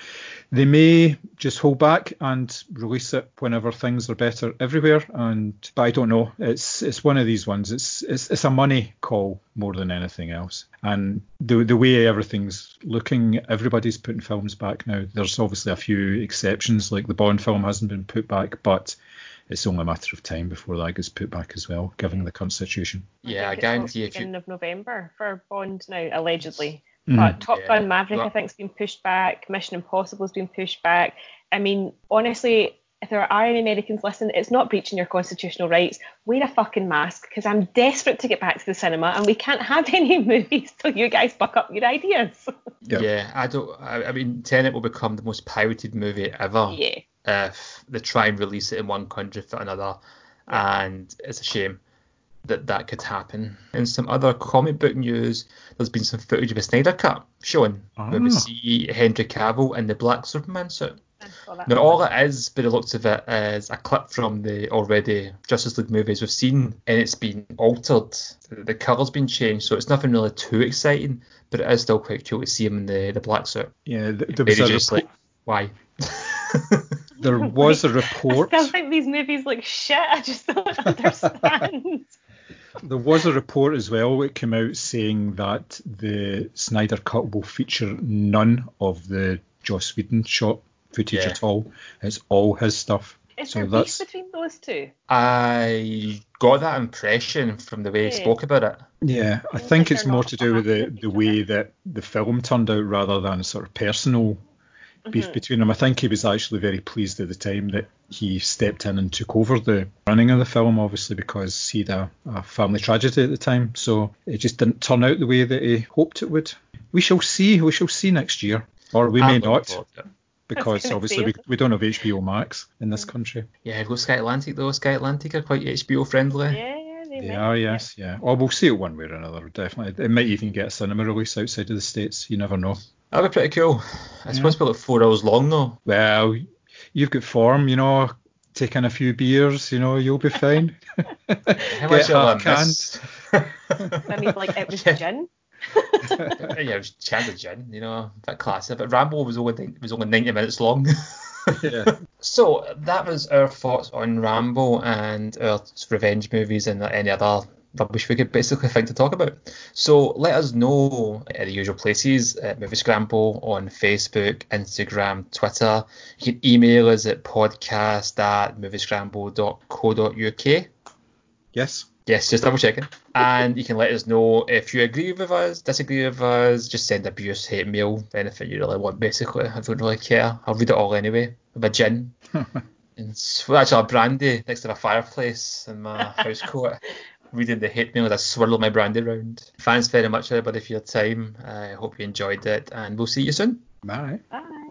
they may just hold back and release it whenever things are better everywhere. And but I don't know. It's it's one of these ones. It's it's, it's a money call more than anything else. And the the way everything's looking, everybody's putting films back now. There's obviously a few exceptions, like the Bond film hasn't been put back, but it's only a matter of time before that gets put back as well, given the current situation. Yeah, I think it's guarantee if beginning you. of November for Bond now, allegedly. Mhm. But Top Yeah. Gun Maverick, Well- I think, has been pushed back. Mission Impossible has been pushed back. I mean, honestly, if there are any Americans listening, it's not breaching your constitutional rights. Wear a fucking mask because I'm desperate to get back to the cinema and we can't have any movies till you guys buck up your ideas. Yeah. Yeah, I don't. I, I mean, Tenet will become the most pirated movie ever yeah. If they try and release it in one country for another, and it's a shame that that could happen. In some other comic book news, there's been some footage of a Snyder Cut shown where we Ah. see Henry Cavill in the black Superman suit. I saw that. Now, all it is, by the looks of it, is a clip from the already Justice League movies we've seen, and it's been altered. The, the colour's been changed, so it's nothing really too exciting, but it is still quite cool to see him in the, the black suit. Yeah, th- there Maybe was a just report. like, why? There was a report. still think these movies look shit. I just don't understand. There was a report as well that came out saying that the Snyder Cut will feature none of the Joss Whedon shot footage Yeah. at all. It's all his stuff. Is So there beef between those two? I got that impression from the way he spoke about it. Yeah, I think it's more to do with the, the way that the film turned out rather than sort of personal Mm-hmm. beef between them. I think he was actually very pleased at the time that he stepped in and took over the running of the film, obviously because he had a, a family tragedy at the time. So it just didn't turn out the way that he hoped it would. We shall see. We shall see next year, or we may I'm not, forward to it. because obviously we, we don't have HBO Max in this country. Yeah, go Sky Atlantic though. Sky Atlantic are quite HBO friendly. Yeah, yeah, they, They are, yes, yeah. Or we'll see it one way or another. Definitely, it might even get a cinema release outside of the states. You never know. That'd be pretty cool. It's supposed to be like four hours long though. Well, you've got form, you know. Take in a few beers, you know, you'll be fine. How much will I half I mean, like it was Yeah. gin. yeah, it was Chad the Gin, you know, a bit classy. But Rambo was only was only 90 minutes long. yeah. so that was our thoughts on Rambo and our revenge movies and any other rubbish we could basically think to talk about. So let us know at the usual places at Movie Scramble on Facebook, Instagram, Twitter. You can email us at podcast at moviescramble.co.uk. Yes. Yes, just double checking. And you can let us know if you agree with us, disagree with us, just send abuse, hate mail, anything you really want, basically. I don't really care. I'll read it all anyway. With a gin. and well, actually, a brandy next to my fireplace in my house coat. Reading the hate mail as I swirl my brandy round. Thanks very much, everybody, for your time. I hope you enjoyed it, and we'll see you soon. Bye. Bye.